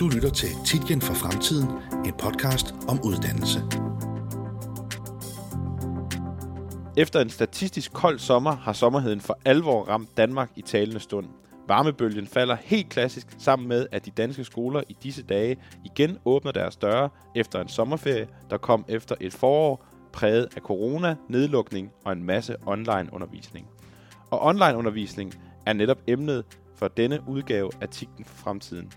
Du lytter til Titgen for Fremtiden, en podcast om uddannelse. Efter en statistisk kold sommer har sommerheden for alvor ramt Danmark i talende stund. Varmebølgen falder helt klassisk sammen med, at de danske skoler i disse dage igen åbner deres døre efter en sommerferie, der kom efter et forår præget af corona, nedlukning og en masse online undervisning. Og online undervisning er netop emnet for denne udgave af Tikten for Fremtiden.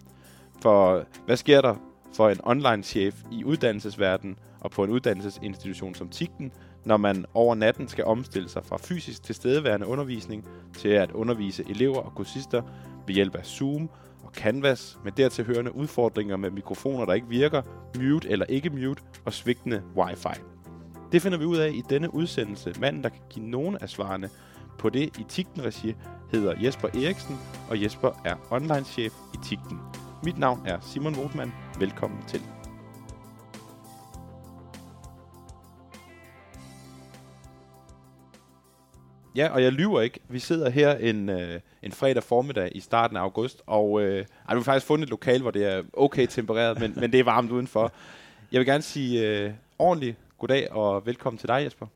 For hvad sker der for en online-chef i uddannelsesverdenen og på en uddannelsesinstitution som TIGTEN, når man over natten skal omstille sig fra fysisk tilstedeværende undervisning til at undervise elever og kursister ved hjælp af Zoom og Canvas med dertil hørende udfordringer med mikrofoner, der ikke virker, mute eller ikke mute og svigtende wifi. Det finder vi ud af i denne udsendelse. Manden, der kan give nogle af svarene på det i Tigten-regi, hedder Jesper Eriksen, og Jesper er online-chef i Tigten. Mit navn er Simon Wotman. Velkommen til. Ja, og jeg lyver ikke. Vi sidder her en, øh, en fredag formiddag i starten af august, og øh, ej, vi har faktisk fundet et lokal, hvor det er okay tempereret, men, men det er varmt udenfor. Jeg vil gerne sige øh, ordentligt goddag og velkommen til dig, Jesper.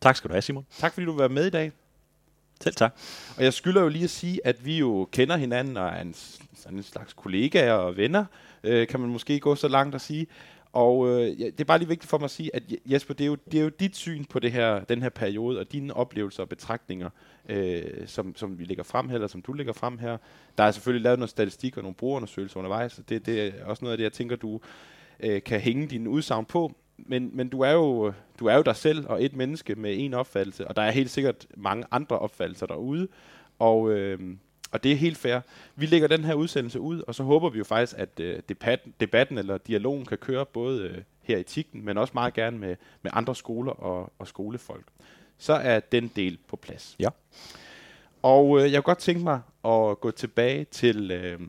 Tak skal du have, Simon. Tak fordi du vil være med i dag. Selv tak. Og jeg skylder jo lige at sige, at vi jo kender hinanden og er en, sådan en slags kollegaer og venner, øh, kan man måske gå så langt at sige. Og øh, det er bare lige vigtigt for mig at sige, at Jesper, det er jo, det er jo dit syn på det her, den her periode, og dine oplevelser og betragtninger, øh, som, som vi lægger frem her, eller som du lægger frem her. Der er selvfølgelig lavet noget statistik og nogle brugerundersøgelser undervejs, og det, det er også noget af det, jeg tænker, du øh, kan hænge dine udsagn på. Men, men du, er jo, du er jo dig selv og et menneske med en opfattelse, og der er helt sikkert mange andre opfattelser derude. Og, øh, og det er helt fair. Vi lægger den her udsendelse ud, og så håber vi jo faktisk, at øh, debatten, debatten eller dialogen kan køre både øh, her i Tikten, men også meget gerne med, med andre skoler og, og skolefolk. Så er den del på plads. Ja. Og øh, jeg kunne godt tænke mig at gå tilbage til øh,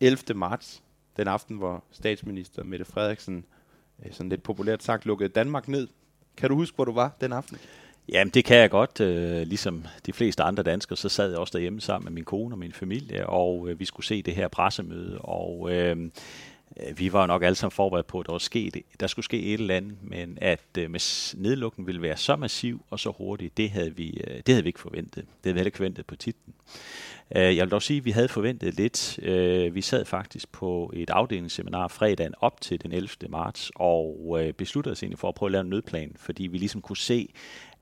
11. marts, den aften, hvor statsminister Mette Frederiksen, Øh, sådan lidt populært sagt, lukkede Danmark ned. Kan du huske, hvor du var den aften? Jamen, det kan jeg godt. Øh, ligesom de fleste andre danskere, så sad jeg også derhjemme sammen med min kone og min familie, og øh, vi skulle se det her pressemøde, og øh, øh vi var nok alle sammen forberedt på, at der, var sket, der skulle ske et eller andet, men at øh, med nedlukken ville være så massiv og så hurtig, det havde vi, øh, det havde vi ikke forventet. Det havde vi heller ikke forventet på titlen. Øh, jeg vil dog sige, at vi havde forventet lidt. Øh, vi sad faktisk på et afdelingsseminar fredagen op til den 11. marts, og øh, besluttede os egentlig for at prøve at lave en nødplan, fordi vi ligesom kunne se,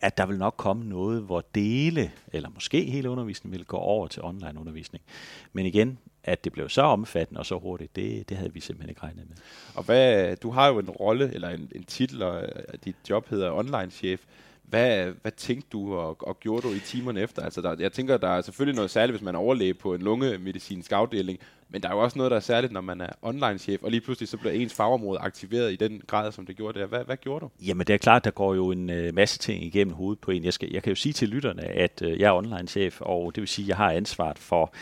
at der vil nok komme noget, hvor dele, eller måske hele undervisningen, vil gå over til online undervisning. Men igen, at det blev så omfattende og så hurtigt, det, det havde vi simpelthen ikke regnet med. Og hvad, du har jo en rolle, eller en, en titel, og øh, dit job hedder online-chef. Hvad, hvad tænkte du og, og gjorde du i timerne efter? Altså der, jeg tænker, der er selvfølgelig noget særligt, hvis man er overlæge på en lungemedicinsk afdeling, men der er jo også noget, der er særligt, når man er online-chef, og lige pludselig så bliver ens fagområde aktiveret i den grad, som det gjorde der. Hvad, hvad gjorde du? Jamen det er klart, der går jo en øh, masse ting igennem hovedet på en. Jeg, skal, jeg kan jo sige til lytterne, at øh, jeg er online-chef, og det vil sige, at jeg har ansvaret for,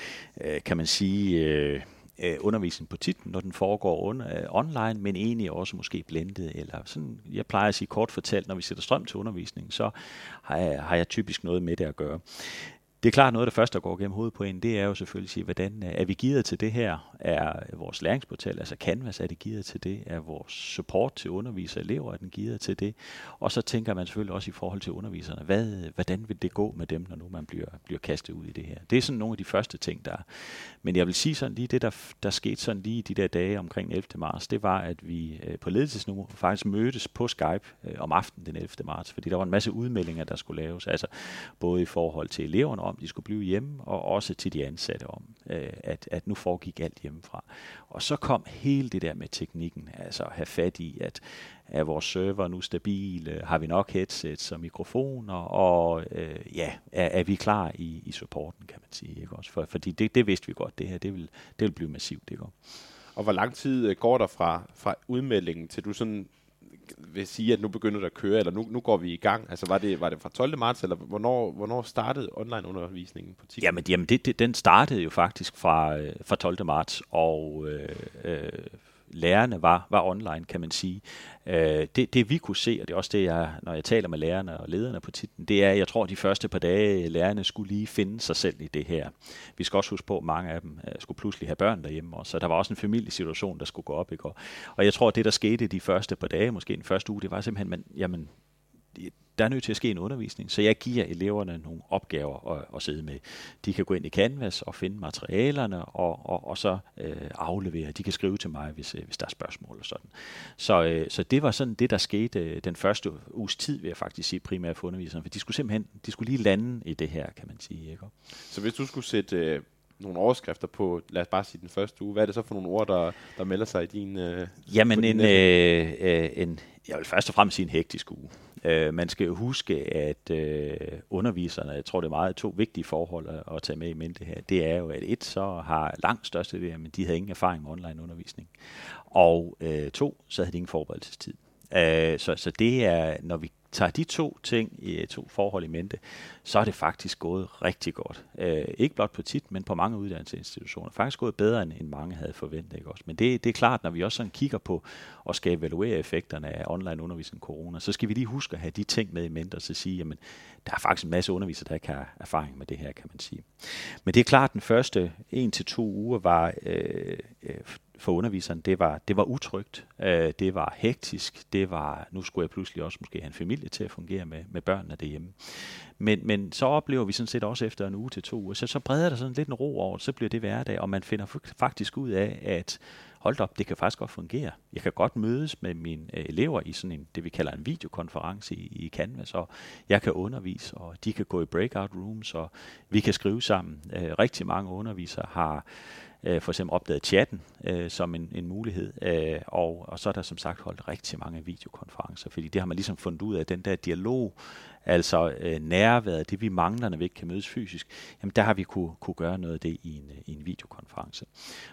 øh, kan man sige... Øh, øh, undervisning på titlen, når den foregår øh, online, men egentlig også måske blendet. Eller sådan, jeg plejer at sige kort fortalt, når vi sætter strøm til undervisningen, så har jeg, har jeg typisk noget med det at gøre. Det er klart noget af det første, der går gennem hovedet på en, det er jo selvfølgelig at sige, hvordan er vi givet til det her? Er vores læringsportal, altså Canvas, er det givet til det? Er vores support til undervisere og elever, er den givet til det? Og så tænker man selvfølgelig også i forhold til underviserne, hvad, hvordan vil det gå med dem, når nu man bliver, bliver kastet ud i det her? Det er sådan nogle af de første ting, der er. Men jeg vil sige sådan lige, det der, der skete sådan lige de der dage omkring 11. marts, det var, at vi øh, på ledelsesniveau faktisk mødtes på Skype øh, om aftenen den 11. marts, fordi der var en masse udmeldinger, der skulle laves, altså både i forhold til eleverne om, de skulle blive hjemme, og også til de ansatte om, øh, at, at nu foregik alt hjemmefra. Og så kom hele det der med teknikken, altså at have fat i, at er vores server nu stabil, øh, har vi nok headsets og mikrofoner, og øh, ja, er, er vi klar i, i supporten, kan man sige. Ikke? Også for, fordi det, det vidste vi godt, det her, det vil, det vil blive massivt. Det går. Og hvor lang tid øh, går der fra, fra udmeldingen til du sådan vil sige, at nu begynder det at køre, eller nu, nu går vi i gang? Altså var det, var det fra 12. marts, eller hvornår, hvornår startede online-undervisningen på TikTok? Jamen, jamen det, det, den startede jo faktisk fra, øh, fra 12. marts, og øh, øh, lærerne var, var online, kan man sige. Øh, det, det vi kunne se, og det er også det, jeg, når jeg taler med lærerne og lederne på titlen, det er, jeg tror, de første par dage, lærerne skulle lige finde sig selv i det her. Vi skal også huske på, at mange af dem øh, skulle pludselig have børn derhjemme, også, så der var også en familiesituation, der skulle gå op. Ikke? Og jeg tror, at det, der skete de første par dage, måske den første uge, det var simpelthen, man, jamen, der er nødt til at ske en undervisning, så jeg giver eleverne nogle opgaver at, at sidde med. De kan gå ind i Canvas og finde materialerne, og, og, og så øh, aflevere. De kan skrive til mig, hvis, øh, hvis der er spørgsmål og sådan. Så, øh, så det var sådan det, der skete øh, den første uges tid, vil jeg faktisk sige, primært for underviserne, for de skulle simpelthen de skulle lige lande i det her, kan man sige. Ikke? Så hvis du skulle sætte øh, nogle overskrifter på, lad os bare sige den første uge, hvad er det så for nogle ord, der, der melder sig i din... Øh, Jamen en, øh, øh, en, jeg vil først og fremmest sige en hektisk uge. Øh, man skal jo huske, at øh, underviserne, jeg tror det er meget to vigtige forhold at, at tage med i mente her, det er jo, at et så har langt største det, men de havde ingen erfaring med online undervisning. Og øh, to, så havde de ingen forberedelsestid. Øh, så, så det er, når vi tager de to ting, i to forhold i mente, så er det faktisk gået rigtig godt. Øh, ikke blot på tit, men på mange uddannelsesinstitutioner. Faktisk gået bedre, end, end mange havde forventet. Ikke også? Men det, det er klart, når vi også sådan kigger på og skal evaluere effekterne af online undervisning corona, så skal vi lige huske at have de ting med i mente, og så sige, jamen, der er faktisk en masse undervisere, der ikke har erfaring med det her, kan man sige. Men det er klart, at den første en til to uger var øh, øh for underviseren, det var, det var utrygt, øh, det var hektisk, det var, nu skulle jeg pludselig også måske have en familie til at fungere med, med børnene derhjemme. Men, men så oplever vi sådan set også efter en uge til to uger, så, så breder der sådan lidt en ro over, så bliver det hverdag, og man finder faktisk ud af, at hold op, det kan faktisk godt fungere. Jeg kan godt mødes med mine øh, elever i sådan en, det vi kalder en videokonference i, i Canvas, og jeg kan undervise, og de kan gå i breakout rooms, og vi kan skrive sammen. Øh, rigtig mange undervisere har øh, for eksempel opdaget chatten øh, som en, en mulighed, øh, og, og så er der som sagt holdt rigtig mange videokonferencer, fordi det har man ligesom fundet ud af, den der dialog, altså øh, nærværet, det vi mangler, når vi ikke kan mødes fysisk, jamen der har vi kunne, kunne gøre noget af det i en, øh, i en videokonference.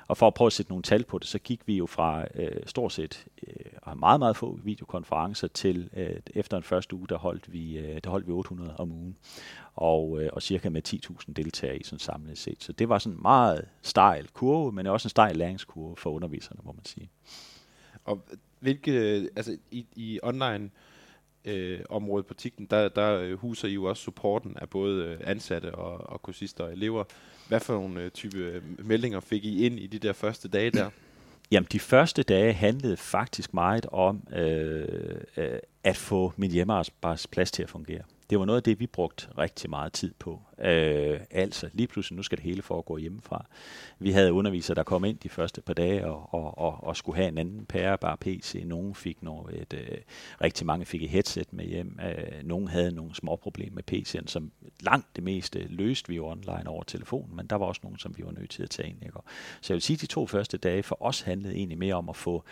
Og for at prøve at sætte nogle tal på det, så gik vi jo fra øh, stort set øh, meget, meget få videokonferencer til øh, efter en første uge, der holdt vi, øh, der holdt vi 800 om ugen og, øh, og cirka med 10.000 deltagere i sådan samlet set. Så det var sådan en meget stejl kurve, men også en stejl læringskurve for underviserne, må man sige. Og hvilke, øh, altså i, i online øh, område på TIGTEN, der, der øh, huser I jo også supporten af både øh, ansatte og, og kursister og elever. Hvad for nogle øh, type meldinger fik I ind i de der første dage der? Jamen, de første dage handlede faktisk meget om øh, øh, at få min hjemmearbejdsplads til at fungere det var noget af det, vi brugte rigtig meget tid på. Øh, altså, lige pludselig, nu skal det hele foregå hjemmefra. Vi havde undervisere, der kom ind de første par dage og, og, og, og skulle have en anden pære, bare PC. Nogle fik noget, et, øh, rigtig mange fik et headset med hjem. Øh, nogle havde nogle små problemer med PC'en, som langt det meste løste vi jo online over telefonen, men der var også nogle, som vi var nødt til at tage ind. Ikke? Så jeg vil sige, at de to første dage for os handlede egentlig mere om at få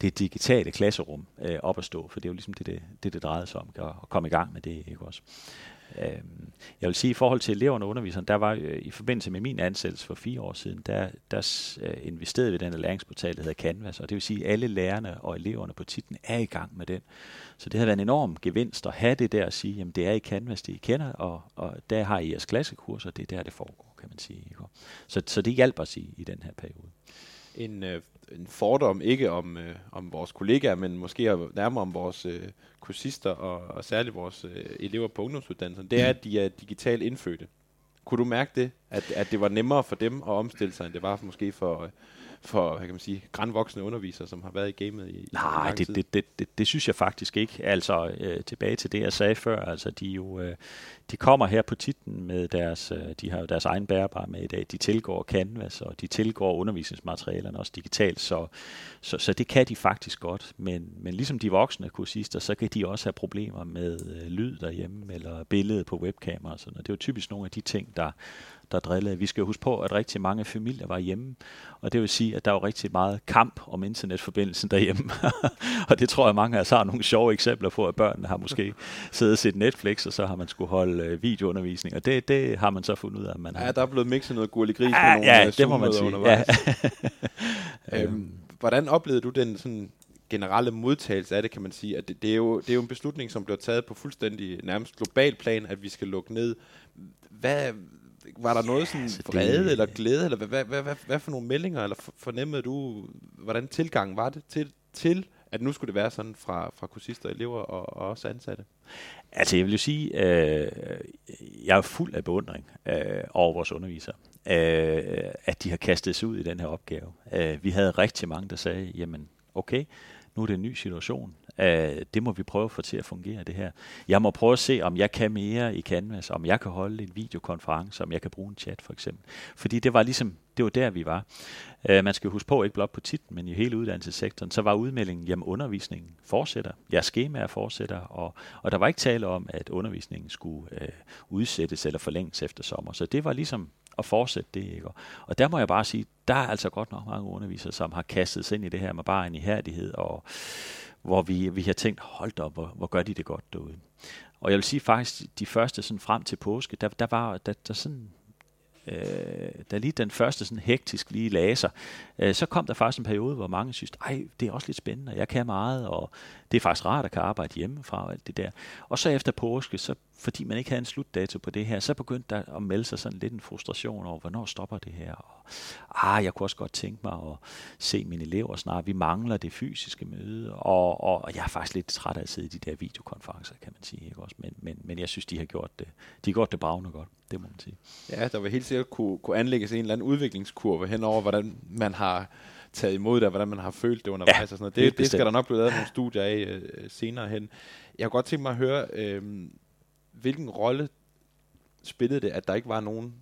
det digitale klasserum øh, op at stå, for det er jo ligesom det, det, det, det drejede sig om, at komme i gang med det. Ikke også? Øhm, jeg vil sige, at i forhold til eleverne og underviserne, der var øh, i forbindelse med min ansættelse for fire år siden, der, der øh, investerede vi i den læringsportal, der hedder Canvas, og det vil sige, at alle lærerne og eleverne på titlen er i gang med den. Så det har været en enorm gevinst at have det der at sige, jamen det er i Canvas, det I kender, og, og der har I jeres klassekurser, det er der, det foregår, kan man sige. Så, så det hjælper os i, i den her periode. En øh, en fordom, ikke om, øh, om vores kollegaer, men måske nærmere om vores øh, kursister og, og særligt vores øh, elever på ungdomsuddannelsen, det er, at de er digitalt indfødte. Kunne du mærke det, at, at det var nemmere for dem at omstille sig, end det var for, måske for, øh, for hvad kan man sige, grænvoksne undervisere, som har været i gamet i, Nej, i det, det, det, det, det synes jeg faktisk ikke. Altså øh, tilbage til det, jeg sagde før, altså de jo, øh, de kommer her på titlen med deres, øh, de har jo deres egen bærbare med i dag, de tilgår Canvas, og de tilgår undervisningsmaterialerne også digitalt, så, så, så det kan de faktisk godt, men, men ligesom de voksne kursister, så kan de også have problemer med øh, lyd derhjemme, eller billede på webkamera og sådan noget. Det er jo typisk nogle af de ting, der, der drillede. Vi skal huske på, at rigtig mange familier var hjemme, og det vil sige, at der var rigtig meget kamp om internetforbindelsen derhjemme. og det tror jeg, mange af os har nogle sjove eksempler på, at børnene har måske siddet og set Netflix, og så har man skulle holde øh, videoundervisning, og det, det har man så fundet ud af, at man har. Ja, der er blevet mixet noget gurlig gris ja, på nogle ja, øh, det må man sige. Ja. øhm, hvordan oplevede du den sådan generelle modtagelse af det, kan man sige, at det, det, er jo, det er jo en beslutning, som bliver taget på fuldstændig nærmest global plan, at vi skal lukke ned. Hvad, var der noget sådan Altså, det- vrede eller glæde, eller hvad, hvad, hvad, hvad, hvad for nogle meldinger, eller for- fornemmede du, hvordan tilgangen var det til, til at nu skulle det være sådan fra, fra kursister, elever og, og også ansatte? Altså, jeg vil jo sige, øh, jeg er fuld af beundring øh, over vores undervisere, øh, at de har kastet sig ud i den her opgave. Øh, vi havde rigtig mange, der sagde, jamen, okay, nu er det en ny situation. Øh, det må vi prøve at få til at fungere, det her. Jeg må prøve at se, om jeg kan mere i Canvas, om jeg kan holde en videokonference, om jeg kan bruge en chat, for eksempel. Fordi det var ligesom, det var der, vi var. Øh, man skal huske på, ikke blot på titlen, men i hele uddannelsessektoren, så var udmeldingen, jamen undervisningen fortsætter, jeres skemaer fortsætter, og, og der var ikke tale om, at undervisningen skulle øh, udsættes eller forlænges efter sommer. Så det var ligesom at fortsætte det. Ikke? Og- Og der må jeg bare sige, der er altså godt nok mange undervisere, som har kastet sig ind i det her med bare en ihærdighed, og hvor vi, vi har tænkt, hold op, hvor, hvor gør de det godt derude. Og jeg vil sige faktisk, de første sådan frem til påske, der, der var der, der sådan øh, da lige den første sådan hektisk lige lagde sig, øh, så kom der faktisk en periode, hvor mange synes, ej, det er også lidt spændende, og jeg kan meget, og det er faktisk rart at kan arbejde hjemmefra og alt det der. Og så efter påske, så, fordi man ikke havde en slutdato på det her, så begyndte der at melde sig sådan lidt en frustration over, hvornår stopper det her? Og, ah, jeg kunne også godt tænke mig at se mine elever snart. Vi mangler det fysiske møde, og, og, og jeg er faktisk lidt træt af at sidde i de der videokonferencer, kan man sige. Ikke også? Men, men, men jeg synes, de har gjort det, de har gjort det bravende godt, det må man sige. Ja, der vil helt sikkert kunne, kunne anlægges en eller anden udviklingskurve henover, hvordan man har taget imod og hvordan man har følt det undervejs Ja, og sådan noget. Det, det skal der nok blive lavet nogle studier af øh, senere hen. Jeg kunne godt tænke mig at høre, øh, hvilken rolle spillede det, at der ikke var nogen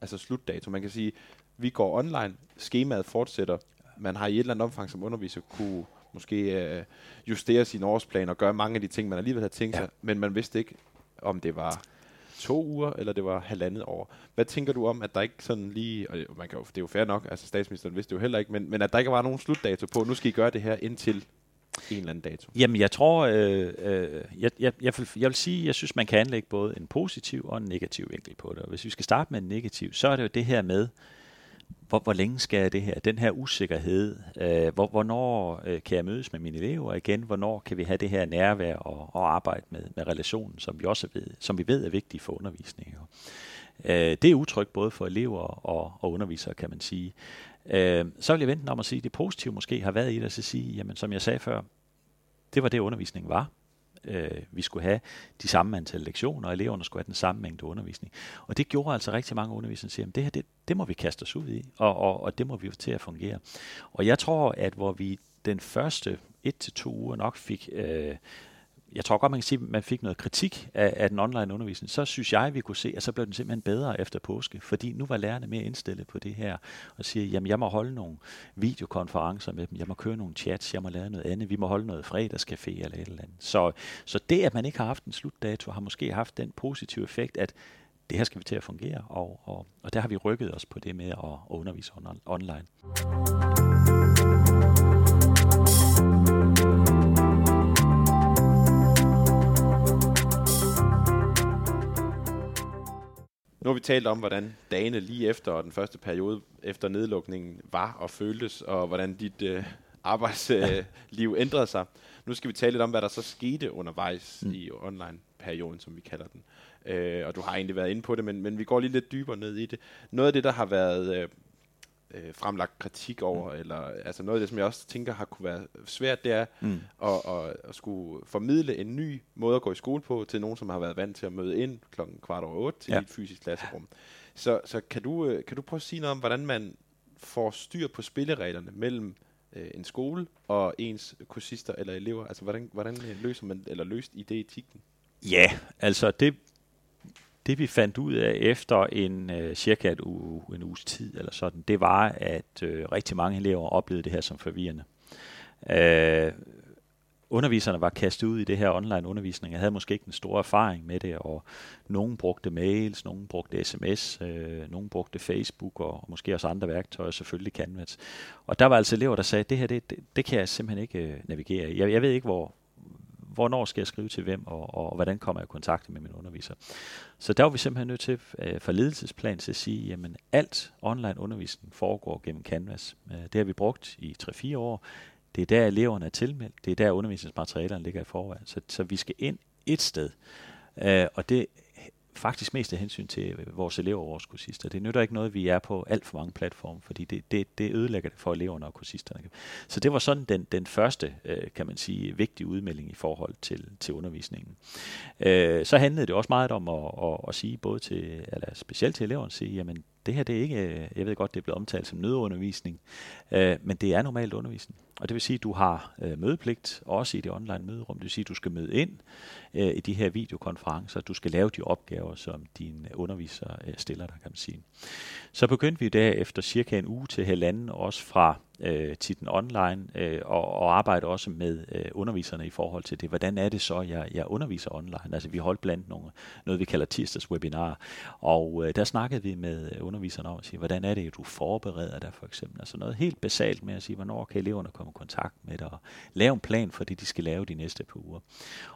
altså slutdato? Man kan sige, vi går online, skemaet fortsætter, man har i et eller andet omfang som underviser kunne måske øh, justere sin årsplan og gøre mange af de ting, man alligevel havde tænkt Ja. sig, men man vidste ikke, om det var to uger, eller det var halvandet år. Hvad tænker du om, at der ikke sådan lige, og man kan jo, det er jo fair nok, altså statsministeren vidste det jo heller ikke, men, men at der ikke var nogen slutdato på, nu skal I gøre det her indtil en eller anden dato. Jamen, jeg tror, øh, øh, jeg, jeg, jeg, vil, jeg vil sige, jeg synes, man kan anlægge både en positiv og en negativ vinkel på det. Og hvis vi skal starte med en negativ, så er det jo det her med, hvor, hvor længe skal jeg det her? Den her usikkerhed. Øh, hvor, hvornår øh, kan jeg mødes med mine elever igen? Hvornår kan vi have det her nærvær og, og arbejde med, med relationen, som vi også ved, som vi ved er vigtigt for undervisningen? Øh, det er utrygt både for elever og, og undervisere, kan man sige. Øh, så vil jeg vente om at sige, at det positive måske har været i det, at sige, jamen som jeg sagde før, det var det, undervisningen var. Øh, vi skulle have de samme antal lektioner, og eleverne skulle have den samme mængde undervisning. Og det gjorde altså rigtig mange undervisere, siger, at det her, det, det må vi kaste os ud i, og, og, og det må vi få til at fungere. Og jeg tror, at hvor vi den første et til to uger nok fik, øh, jeg tror godt, man kan sige, at man fik noget kritik af, af den online undervisning, så synes jeg, vi kunne se, at så blev den simpelthen bedre efter påske, fordi nu var lærerne mere indstillet på det her, og siger, jamen jeg må holde nogle videokonferencer med dem, jeg må køre nogle chats, jeg må lave noget andet, vi må holde noget fredagscafé eller et eller andet. Så, så det, at man ikke har haft en slutdato, har måske haft den positive effekt, at det her skal vi til at fungere, og, og, og der har vi rykket os på det med at, at undervise on- online. Talt om, hvordan dagene lige efter og den første periode efter nedlukningen var og føltes, og hvordan dit øh, arbejdsliv øh, ændrede sig. Nu skal vi tale lidt om, hvad der så skete undervejs mm. i online-perioden, som vi kalder den. Øh, og du har egentlig været inde på det, men, men vi går lige lidt dybere ned i det. Noget af det, der har været øh, øh, fremlagt kritik over, mm. eller altså noget af det, som jeg også tænker har kunne være svært, det er Mm. at, at, at skulle formidle en ny måde at gå i skole på til nogen, som har været vant til at møde ind klokken kvart over otte til Ja. et fysisk klasserum. Så, så kan, du, øh, kan du prøve at sige noget om, hvordan man får styr på spillereglerne mellem øh, en skole og ens kursister eller elever? Altså, hvordan, hvordan løser man, eller løst i det etikken? Ja, altså det, det vi fandt ud af efter en øh, cirka et uge, en uges tid eller sådan, det var, at øh, rigtig mange elever oplevede det her som forvirrende. Øh, underviserne var kastet ud i det her online undervisning. Jeg havde måske ikke en stor erfaring med det, og nogen brugte mails, nogen brugte sms, øh, nogen brugte Facebook, og måske også andre værktøjer, selvfølgelig Canvas. Og der var altså elever, der sagde, det her, det, det, det kan jeg simpelthen ikke øh, navigere i. Jeg, jeg ved ikke, hvor, hvornår skal jeg skrive til hvem, og, og, og hvordan kommer jeg i kontakt med min underviser. Så der var vi simpelthen nødt til øh, fra ledelsesplan til at sige, jamen alt online undervisning foregår gennem Canvas. Øh, det har vi brugt i 3-4 år. Det er der eleverne er tilmeldt, det er der undervisningsmaterialerne ligger i forvejen. Så, så vi skal ind et sted. Øh, og det faktisk mest af hensyn til øh, vores elever og vores kursister. Det nytter ikke noget, vi er på alt for mange platforme, fordi det, det, det ødelægger det for eleverne og kursisterne. Så det var sådan den, den første, øh, kan man sige, vigtige udmelding i forhold til, til undervisningen. Øh, så handlede det også meget om at, at, at sige både til, eller specielt til eleverne, sige, jamen det her det er ikke, øh, jeg ved godt, det er blevet omtalt som nødundervisning, øh, men det er normalt undervisning. Og det vil sige, at du har øh, mødepligt, også i det online møderum. Det vil sige, at du skal møde ind øh, i de her videokonferencer. Du skal lave de opgaver, som din underviser øh, stiller dig, kan man sige. Så begyndte vi derefter cirka en uge til halvanden, også fra øh, titlen online, øh, og, og arbejde også med øh, underviserne i forhold til det. Hvordan er det så, jeg, jeg underviser online? Altså vi holdt blandt nogle, noget, vi kalder tirsdags webinar, og øh, der snakkede vi med øh, underviserne om at sige, hvordan er det, du forbereder dig for eksempel? Altså noget helt basalt med at sige, hvornår kan eleverne komme i kontakt med dig, og lave en plan for det, de skal lave de næste par uger.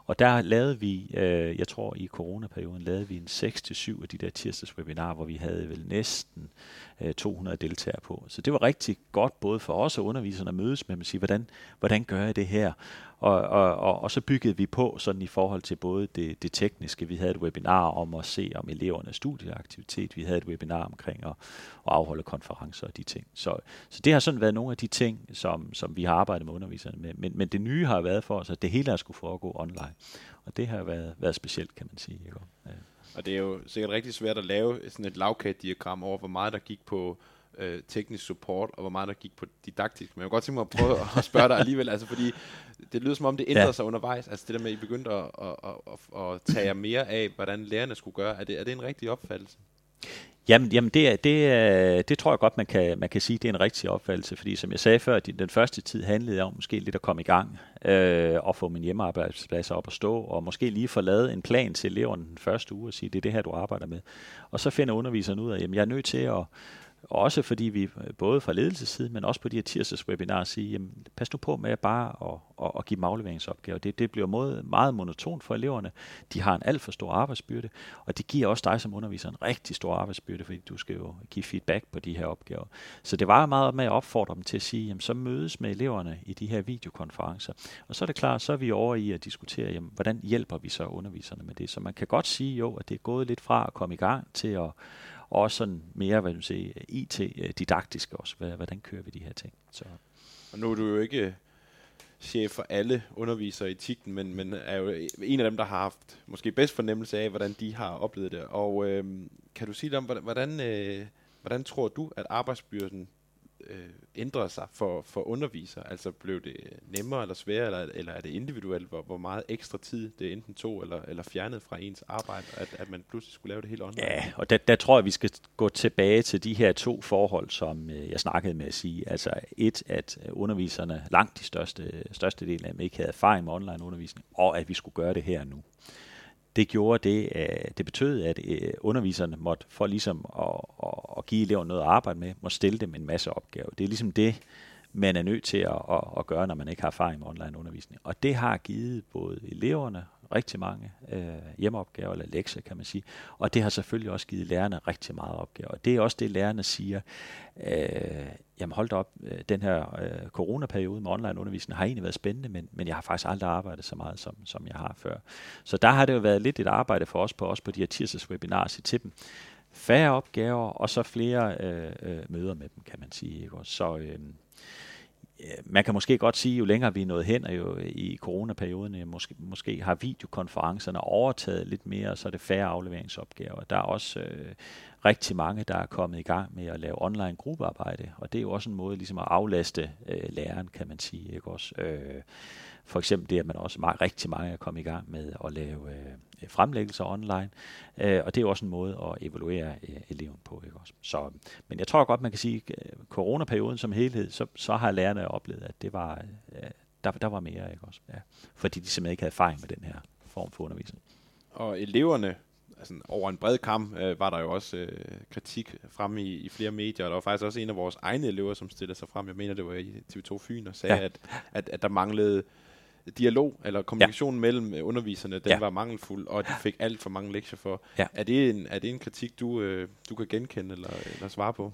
Og der lavede vi, øh, jeg tror i coronaperioden, lavede vi en 6-7 af de der tirsdags webinar, hvor vi havde vel næsten Øh, 200 deltagere på. Så det var rigtig godt både for os og underviserne at mødes med dem og sige, hvordan, hvordan gør jeg det her? Og, og, og, og så byggede vi på sådan i forhold til både det, det tekniske. Vi havde et webinar om at se om elevernes studieaktivitet. Vi havde et webinar omkring at, at afholde konferencer og de ting. Så, så det har sådan været nogle af de ting, som, som vi har arbejdet med underviserne med. Men, men det nye har været for os, at det hele har skulle foregå online. Og det har været, været specielt, kan man sige. Ikke? Ja. Og det er jo sikkert rigtig svært at lave sådan et lavkagediagram over, hvor meget der gik på øh, teknisk support, og hvor meget der gik på didaktisk. Men jeg vil godt tænke mig at prøve at spørge dig alligevel, altså fordi det lyder som om, det ændrer ja. sig undervejs. Altså det der med, at I begyndte at, at, at, at, tage jer mere af, hvordan lærerne skulle gøre. Er det, er det en rigtig opfattelse? Jamen, jamen det, det, det tror jeg godt, man kan, man kan sige, det er en rigtig opfattelse, fordi som jeg sagde før, den første tid handlede om måske lidt at komme i gang øh, og få min hjemmearbejdsplads op at stå, og måske lige få lavet en plan til eleverne den første uge og sige, det er det her, du arbejder med. Og så finder underviseren ud af, at jeg er nødt til at også fordi vi øh, både fra ledelsessiden, men også på de her tirsdags webinarer siger, jamen, pas nu på med bare at, at, at give dem afleveringsopgaver. Det, det bliver måde, meget monotont for eleverne. De har en alt for stor arbejdsbyrde, og det giver også dig som underviser en rigtig stor arbejdsbyrde, fordi du skal jo give feedback på de her opgaver. Så det var meget med at opfordre dem til at sige, jamen, så mødes med eleverne i de her videokonferencer. Og så er det klart, så er vi over i at diskutere, jamen, hvordan hjælper vi så underviserne med det. Så man kan godt sige jo, at det er gået lidt fra at komme i gang til at og også sådan mere, hvad du siger, IT-didaktisk også. Hvordan kører vi de her ting? Så. Og nu er du jo ikke øh, chef for alle undervisere i TIGTEN, men, men er jo en af dem, der har haft måske bedst fornemmelse af, hvordan de har oplevet det. Og øh, kan du sige lidt om, hvordan, øh, hvordan tror du, at arbejdsbyrden øh, ændrede sig for, for undervisere? Altså blev det nemmere eller sværere, eller, eller er det individuelt, hvor, hvor meget ekstra tid det enten tog eller, eller fjernet fra ens arbejde, at, at man pludselig skulle lave det helt online? Ja, og der, der tror jeg, vi skal gå tilbage til de her to forhold, som øh, jeg snakkede med at sige. Altså et, at underviserne langt de største, største del af dem ikke havde erfaring med online undervisning, og at vi skulle gøre det her nu det gjorde det, øh, det betød, at øh, underviserne måtte, for ligesom at, at give eleverne noget at arbejde med, må stille dem en masse opgaver. Det er ligesom det, man er nødt til at, at, at gøre, når man ikke har erfaring med online undervisning. Og det har givet både eleverne rigtig mange øh, hjemmeopgaver, eller lektier, kan man sige. Og det har selvfølgelig også givet lærerne rigtig meget opgaver. Og det er også det, lærerne siger, øh, jamen hold da op, øh, den her øh, coronaperiode med online undervisning har egentlig været spændende, men, men jeg har faktisk aldrig arbejdet så meget, som, som jeg har før. Så der har det jo været lidt et arbejde for os på, os på de her tirsdags webinarer til dem. Færre opgaver, og så flere øh, øh, møder med dem, kan man sige. Ikke? Så, øh, Øh, man kan måske godt sige, jo længere vi er nået hen, og jo øh, i coronaperioden, øh, måske, måske har videokonferencerne overtaget lidt mere, så er det færre afleveringsopgaver. Der er også øh, rigtig mange, der er kommet i gang med at lave online gruppearbejde, og det er jo også en måde ligesom at aflaste øh, læreren, kan man sige. Ikke også? Øh, for eksempel det, at man også meget, rigtig mange er kommet i gang med at lave øh, fremlæggelser online, øh, og det er også en måde at evaluere øh, eleven på. Ikke også? Så, men jeg tror godt, man kan sige, at øh, coronaperioden som helhed, så, så har lærerne oplevet, at det var, øh, der, der var mere. Ikke også? Ja, fordi de simpelthen ikke havde erfaring med den her form for undervisning. Og eleverne altså, over en bred kamp øh, var der jo også øh, kritik frem i, i flere medier, og der var faktisk også en af vores egne elever, som stillede sig frem, jeg mener det var i TV2 Fyn, og sagde, ja. at, at, at der manglede dialog eller kommunikation ja. mellem øh, underviserne, den ja. var mangelfuld, og de fik alt for mange lektier for. Ja. Er, det en, er det en kritik, du, øh, du kan genkende eller, eller svare på?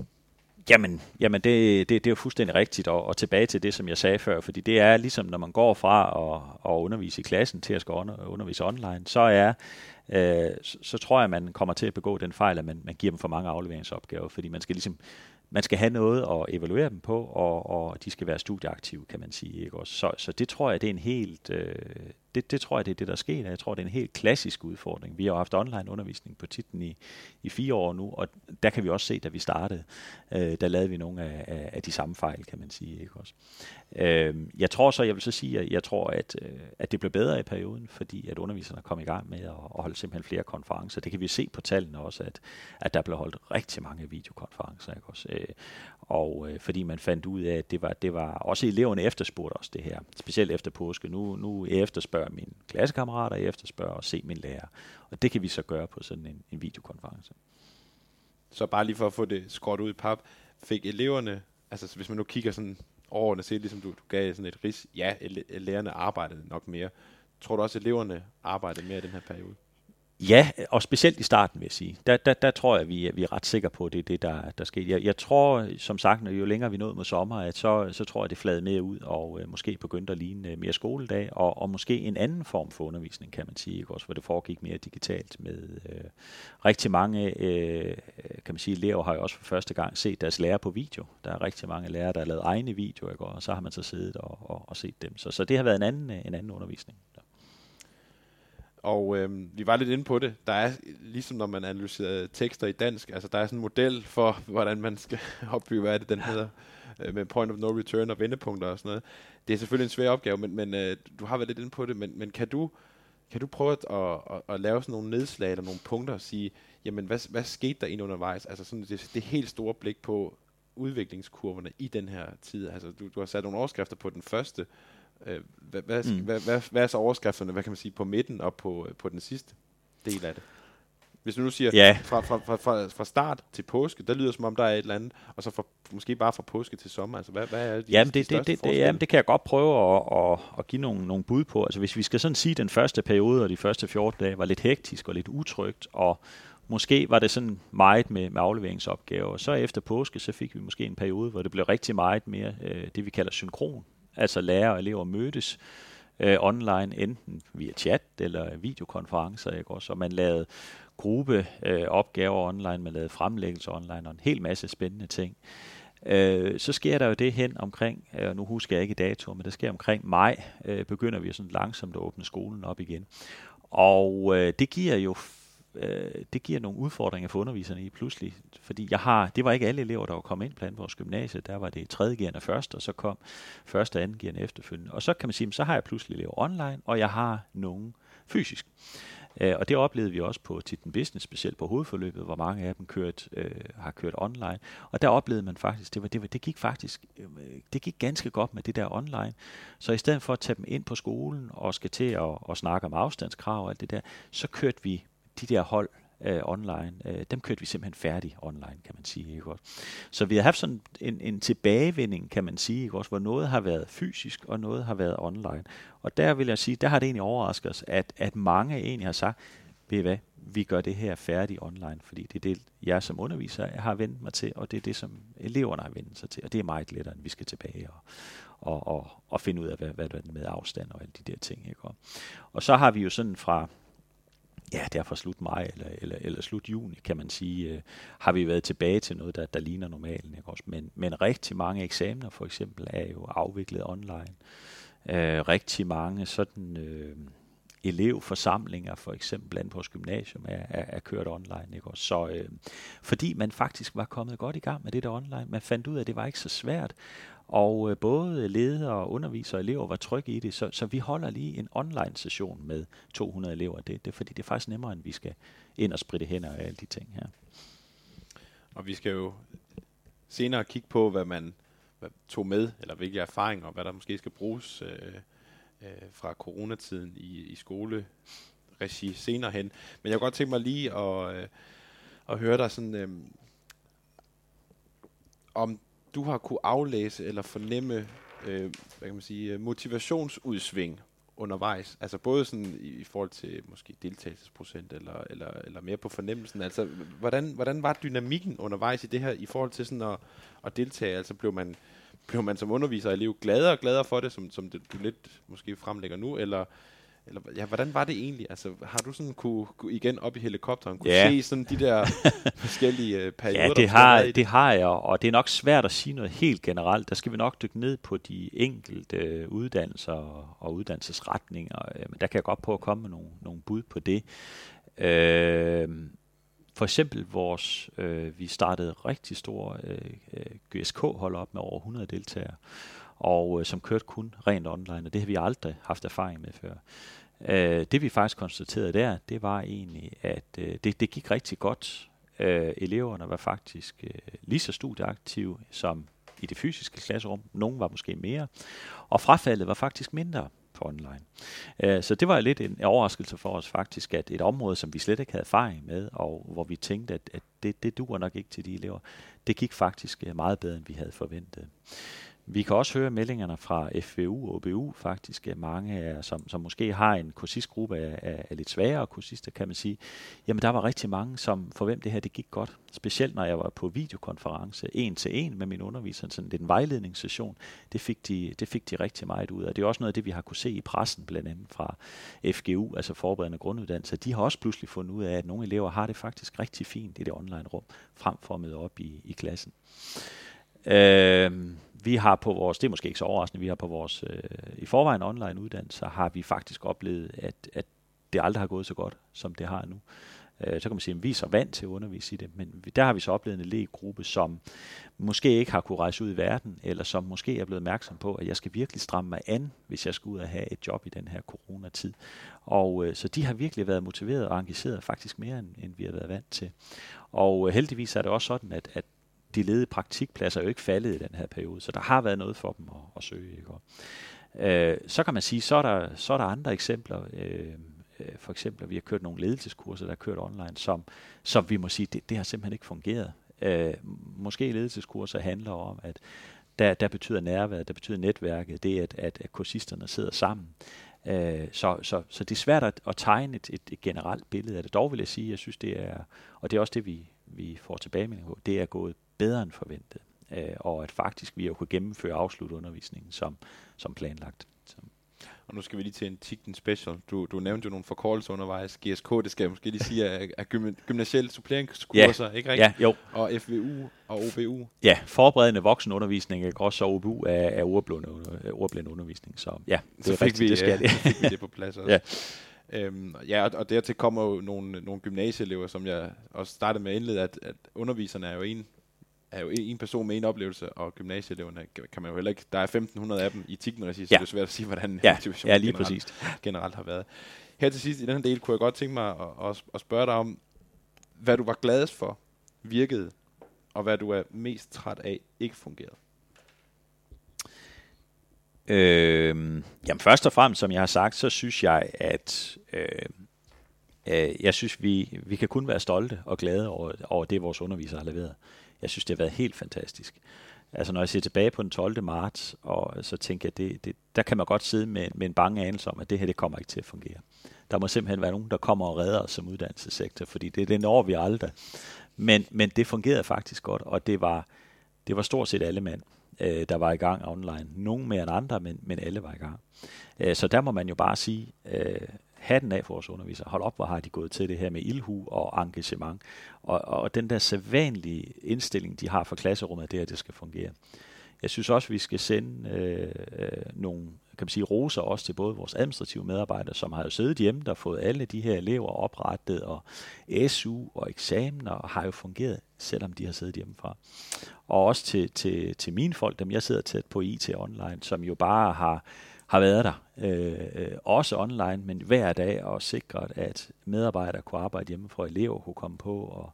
Jamen, jamen det, det, det er jo fuldstændig rigtigt, og, og tilbage til det, som jeg sagde før, fordi det er ligesom, når man går fra at, at undervise i klassen til at skal under, undervise online, så er øh, så, så tror jeg, man kommer til at begå den fejl, at man, man giver dem for mange afleveringsopgaver, fordi man skal ligesom man skal have noget at evaluere dem på, og, og de skal være studieaktive, kan man sige. Ikke? Også, så, så det tror jeg, det er en helt, øh, det, det tror jeg, det er det, der sker. Jeg tror, det er en helt klassisk udfordring. Vi har haft online undervisning på titlen i, i fire år nu, og der kan vi også se, da vi startede, øh, der lavede vi nogle af, af, af de samme fejl, kan man sige. Ikke også? Øh, jeg tror så, jeg vil så sige, at jeg tror, at, øh, at det blev bedre i perioden, fordi at underviserne kom i gang med at, at holde simpelthen flere konferencer. Det kan vi se på tallene også, at, at der blev holdt rigtig mange videokonferencer. Ikke også? Øh, og øh, fordi man fandt ud af, at det var, det var også eleverne efterspurgte os det her, specielt efter påske. Nu, nu efterspørger mine klassekammerater, jeg efterspørger og se min lærer. Og det kan vi så gøre på sådan en, en videokonference. Så bare lige for at få det skåret ud i pap, fik eleverne, altså hvis man nu kigger sådan overordnet set, ligesom du, du gav sådan et ris, ja, lærerne arbejdede nok mere. Tror du også, at eleverne arbejdede mere i den her periode? Ja, og specielt i starten vil jeg sige. Der, der, der tror jeg, vi er, vi er ret sikre på, at det er det, der, der sker. Jeg, jeg tror, som sagt, når jo længere vi nåede mod sommer, at så, så tror jeg, det flade mere ud, og øh, måske begyndte at ligne øh, mere skoledag, og, og måske en anden form for undervisning, kan man sige, ikke? også hvor det foregik mere digitalt med øh, rigtig mange, øh, kan man sige, elever har jo også for første gang set deres lærer på video. Der er rigtig mange lærere, der har lavet egne videoer, ikke? og så har man så siddet og, og, og set dem. Så, så det har været en anden, øh, en anden undervisning. Og øh, vi var lidt inde på det. Der er, ligesom når man analyserer tekster i dansk, altså der er sådan en model for, hvordan man skal opbygge, hvad er det, den hedder, øh, med point of no return og vendepunkter og sådan noget. Det er selvfølgelig en svær opgave, men, men øh, du har været lidt inde på det, men, men kan du kan du prøve at, at, at, at lave sådan nogle nedslag eller nogle punkter og sige, jamen hvad, hvad skete der egentlig undervejs? Altså sådan det, det helt store blik på udviklingskurverne i den her tid. Altså du, du har sat nogle overskrifter på den første, Øh, hvad, hvad, mm. hvad, hvad, hvad er så overskrifterne, hvad kan man sige, på midten og på, på den sidste del af det? Hvis du nu siger, ja. fra, fra, fra, fra, fra start til påske, der lyder som om, der er et eller andet, og så fra, måske bare fra påske til sommer. Altså, hvad, hvad er de, jamen, det, de det, det, det, jamen, det kan jeg godt prøve at, at, at give nogle, nogle bud på. Altså, hvis vi skal sådan sige, at den første periode og de første 14 dage var lidt hektisk og lidt utrygt, og måske var det sådan meget med, med afleveringsopgaver. Så efter påske, så fik vi måske en periode, hvor det blev rigtig meget mere øh, det, vi kalder synkron altså lærere og elever mødtes øh, online, enten via chat eller videokonferencer, ikke også? Og man lavede gruppeopgaver øh, online, man lavede fremlæggelser online og en hel masse spændende ting. Øh, så sker der jo det hen omkring, øh, nu husker jeg ikke dato, men det sker omkring maj, øh, begynder vi sådan langsomt at åbne skolen op igen. Og øh, det giver jo øh, det giver nogle udfordringer for underviserne i pludselig, fordi jeg har, det var ikke alle elever, der var kommet ind på vores gymnasie, der var det tredje gearne først, og så kom første og anden gerne efterfølgende. Og så kan man sige, så har jeg pludselig elever online, og jeg har nogen fysisk. Øh, og det oplevede vi også på Titten Business, specielt på hovedforløbet, hvor mange af dem kørt, øh, har kørt online. Og der oplevede man faktisk, det, var, det, var, det gik faktisk øh, det gik ganske godt med det der online. Så i stedet for at tage dem ind på skolen og skal til at, at snakke om afstandskrav og alt det der, så kørte vi de der hold øh, online, øh, dem kørte vi simpelthen færdig online, kan man sige. Ikke også? Så vi har haft sådan en, en tilbagevending, kan man sige, ikke også, hvor noget har været fysisk, og noget har været online. Og der vil jeg sige, der har det egentlig overrasket os, at, at mange egentlig har sagt, ved I hvad, vi gør det her færdigt online, fordi det er det, jeg som underviser har vendt mig til, og det er det, som eleverne har vendt sig til, og det er meget lettere, end vi skal tilbage og, og, og, og finde ud af, hvad, hvad det er med afstand og alle de der ting. Ikke? Og så har vi jo sådan fra, ja, der fra slut maj eller, eller, eller slut juni, kan man sige, øh, har vi været tilbage til noget, der, der ligner normalen. Ikke også? Men, men rigtig mange eksamener for eksempel er jo afviklet online. Øh, rigtig mange sådan øh, elevforsamlinger for eksempel blandt vores gymnasium er, er, er kørt online. Ikke også? Så, øh, fordi man faktisk var kommet godt i gang med det der online. Man fandt ud af, at det var ikke så svært. Og øh, både ledere, undervisere og elever var trygge i det, så, så vi holder lige en online-session med 200 elever. Det, det er fordi, det er faktisk nemmere, end vi skal ind og spritte hænder og alle de ting her. Og vi skal jo senere kigge på, hvad man hvad tog med, eller hvilke erfaringer, og hvad der måske skal bruges øh, øh, fra coronatiden i, i skoleregi senere hen. Men jeg kunne godt tænke mig lige at, øh, at høre dig sådan, øh, om du har kunne aflæse eller fornemme øh, hvad kan man sige, øh, motivationsudsving undervejs? Altså både sådan i, i forhold til måske deltagelsesprocent, eller, eller, eller mere på fornemmelsen. Altså, hvordan, hvordan var dynamikken undervejs i det her, i forhold til sådan at, at deltage? Altså blev man, blev man som underviser og elev gladere og gladere for det, som, som det, du lidt måske fremlægger nu, eller eller ja, hvordan var det egentlig? Altså, har du sådan kunne, kunne igen op i helikopteren, kunne Ja. se sådan de der forskellige øh, perioder, Ja, der det har det har jeg, og det er nok svært at sige noget helt generelt. Der skal vi nok dykke ned på de enkelte øh, uddannelser og- uddannelsesretninger. Øh, Men der kan jeg godt prøve at komme med nogle, nogle bud på det. Øh, for eksempel vores, øh, vi startede rigtig store øh, øh, GSK-hold op med over 100 deltagere, og øh, som kørte kun rent online, og det har vi aldrig haft erfaring med før. Øh, det vi faktisk konstaterede der, det var egentlig, at øh, det, det gik rigtig godt. Øh, eleverne var faktisk øh, lige så studieaktive som i det fysiske klasserum. Nogle var måske mere. Og frafaldet var faktisk mindre på online. Øh, så det var lidt en overraskelse for os faktisk, at et område, som vi slet ikke havde erfaring med, og hvor vi tænkte, at, at det, det duer nok ikke til de elever, det gik faktisk øh, meget bedre, end vi havde forventet. Vi kan også høre meldingerne fra FVU og OBU faktisk, øh, mange af, som, som måske har en kursistgruppe af, af, af lidt svagere kursister, kan man sige, jamen der var rigtig mange, som for hvem det her det gik godt. Specielt når jeg var på videokonference, en til en med min underviser, sådan lidt en vejledningssession, det fik, de, det fik de rigtig meget ud af. Det er også noget af det, vi har kunne se i pressen, blandt andet fra FGU, altså forberedende grunduddannelse. De har også pludselig fundet ud af, at nogle elever har det faktisk rigtig fint i det online rum, frem for at møde op i, i klassen. Øh, vi har på vores, det er måske ikke så overraskende, vi har på vores øh, i forvejen online uddannelse, har vi faktisk oplevet, at, at det aldrig har gået så godt, som det har nu. Øh, så kan man sige, at vi er så vant til at undervise i det, men der har vi så oplevet en elevgruppe, som måske ikke har kunne rejse ud i verden, eller som måske er blevet opmærksom på, at jeg skal virkelig stramme mig an, hvis jeg skal ud og have et job i den her coronatid. Og øh, så de har virkelig været motiveret og engageret faktisk mere, end, end vi har været vant til. Og øh, heldigvis er det også sådan, at, at de ledige praktikpladser er jo ikke faldet i den her periode, så der har været noget for dem at, at søge. Ikke? Og, øh, så kan man sige, så er der, så er der andre eksempler. Øh, øh for eksempel, at vi har kørt nogle ledelseskurser, der er kørt online, som, som vi må sige, det, det har simpelthen ikke fungeret. Øh, måske ledelseskurser handler om, at der, der betyder nærværet, der betyder netværket, det at, at, at kursisterne sidder sammen. Øh, så, så, så det er svært at, at tegne et, et, et generelt billede af det. Dog vil jeg sige, at jeg synes, det er, og det er også det, vi, vi får tilbagemelding på, det er gået bedre end forventet. Øh, og at faktisk vi har kunne gennemføre afslutundervisningen som, som planlagt. Så, Og nu skal vi lige til en Tigten Special. Du, du nævnte jo nogle forkortelser undervejs. GSK, det skal jeg måske lige sige, er, er gym, gymnasielle suppleringskurser, ikke rigtigt? ja, jo. Og FVU og OBU. Ja, forberedende voksenundervisning, ikke? også og OBU er, er ordblinde, ordblinde undervisning. Så ja, det så er fik, rigtigt, vi, det skal ja, så fik vi det på plads også. Ja. Øhm, ja, og, og dertil kommer jo nogle, nogle gymnasieelever, som jeg også startede med at indlede, at, at underviserne er jo en er jo en person med en oplevelse, og gymnasieeleverne kan man jo heller ikke... Der er 1.500 af dem i Tigten-regi, så Ja. det er svært at sige, hvordan Ja, motivationen ja lige generelt, præcis. generelt har været. Her til sidst i den her del kunne jeg godt tænke mig at, at, at spørge dig om, hvad du var gladest for virkede, og hvad du er mest træt af ikke fungerede. Øh, jamen først og fremmest, som jeg har sagt, så synes jeg, at øh, øh, jeg synes, vi, vi kan kun være stolte og glade over, over det, vores undervisere har leveret. Jeg synes, det har været helt fantastisk. Altså når jeg ser tilbage på den 12. marts, og så tænker jeg, det, det, der kan man godt sidde med, med en bange anelse om, at det her det kommer ikke til at fungere. Der må simpelthen være nogen, der kommer og redder os som uddannelsessektor, fordi det, det når vi aldrig. Men, men det fungerede faktisk godt, og det var, det var stort set alle mand, øh, der var i gang online. Nogle mere end andre, men, men alle var i gang. Øh, så der må man jo bare sige, øh, hatten af for vores undervisere. Hold op, hvor har de gået til det her med ilhu og engagement. Og, og den der sædvanlige indstilling, de har for klasserummet, det er, at det skal fungere. Jeg synes også, vi skal sende øh, øh, nogle kan man sige, roser også til både vores administrative medarbejdere, som har jo siddet hjemme, der har fået alle de her elever oprettet, og SU og eksamener, og har jo fungeret, selvom de har siddet hjemmefra. Og også til, til, til mine folk, dem jeg sidder tæt på IT online, som jo bare har, har været der, øh, øh, også online, men hver dag og sikret, at medarbejdere kunne arbejde hjemme for elever kunne komme på, og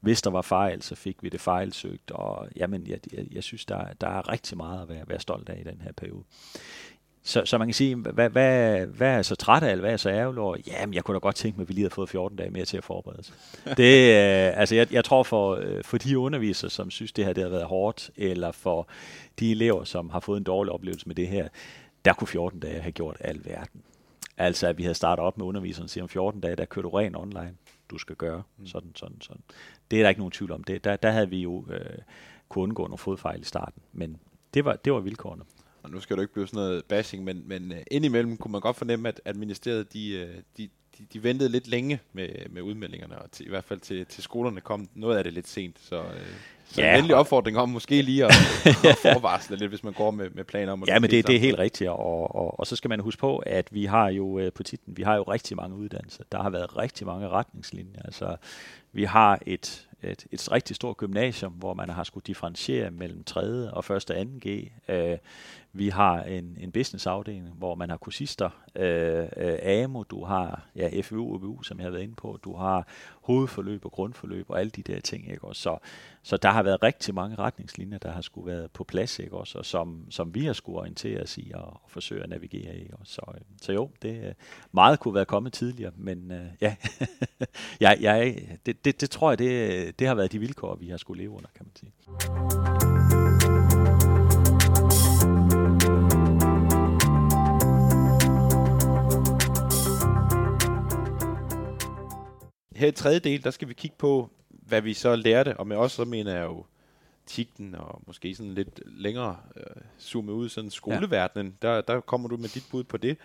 hvis der var fejl, så fik vi det fejlsøgt, og jamen, jeg, jeg, jeg synes, der, der er rigtig meget at være, være stolt af i den her periode. Så, så man kan sige, hvad, hvad, hvad er jeg så træt af, eller hvad er jeg så ærgerlig over? Jamen, jeg kunne da godt tænke mig, at vi lige havde fået 14 dage mere til at forberede os. Det, øh, altså, jeg, jeg tror for, øh, for de undervisere, som synes, det her det har været hårdt, eller for de elever, som har fået en dårlig oplevelse med det her, der kunne 14 dage have gjort al verden. Altså, at vi havde startet op med underviseren siger om 14 dage, der kører du ren online. Du skal gøre mm. sådan, sådan, sådan. Det er der ikke nogen tvivl om. Det, der, der havde vi jo øh, kunne undgå nogle fodfejl i starten, men det var, det var vilkårene. Og nu skal du ikke blive sådan noget bashing, men, men uh, indimellem kunne man godt fornemme, at, at ministeriet de, uh, de, de, de ventede lidt længe med, med udmeldingerne, og til, i hvert fald til, til skolerne kom noget af det lidt sent. Så, uh, så ja, en endelig opfordring om måske lige at, at forvarsle lidt, hvis man går med, med planer om at Ja, men det, det er helt rigtigt, og, og, og så skal man huske på, at vi har jo på titlen, vi har jo rigtig mange uddannelser. Der har været rigtig mange retningslinjer. Altså, vi har et, et, et rigtig stort gymnasium, hvor man har skulle differentiere mellem 3. og 1. og 2. G. Øh, vi har en, en businessafdeling, hvor man har kursister, øh, øh, AMO, du har ja, FU og UBU, som jeg har været inde på, du har hovedforløb og grundforløb og alle de der ting. Ikke? Og så, så der har været rigtig mange retningslinjer, der har skulle været på plads, ikke? Også, og som, som vi har skulle orientere os i og, og forsøge at navigere i. Og så, øh, så jo, det øh, meget kunne være kommet tidligere, men øh, ja, jeg, jeg, det, det, det tror jeg, det, det har været de vilkår, vi har skulle leve under, kan man sige. Her i tredje del, der skal vi kigge på, hvad vi så lærte, og med os så mener jeg jo tikten og måske sådan lidt længere øh, zoome ud, sådan skoleverdenen, ja. der, der kommer du med dit bud på det.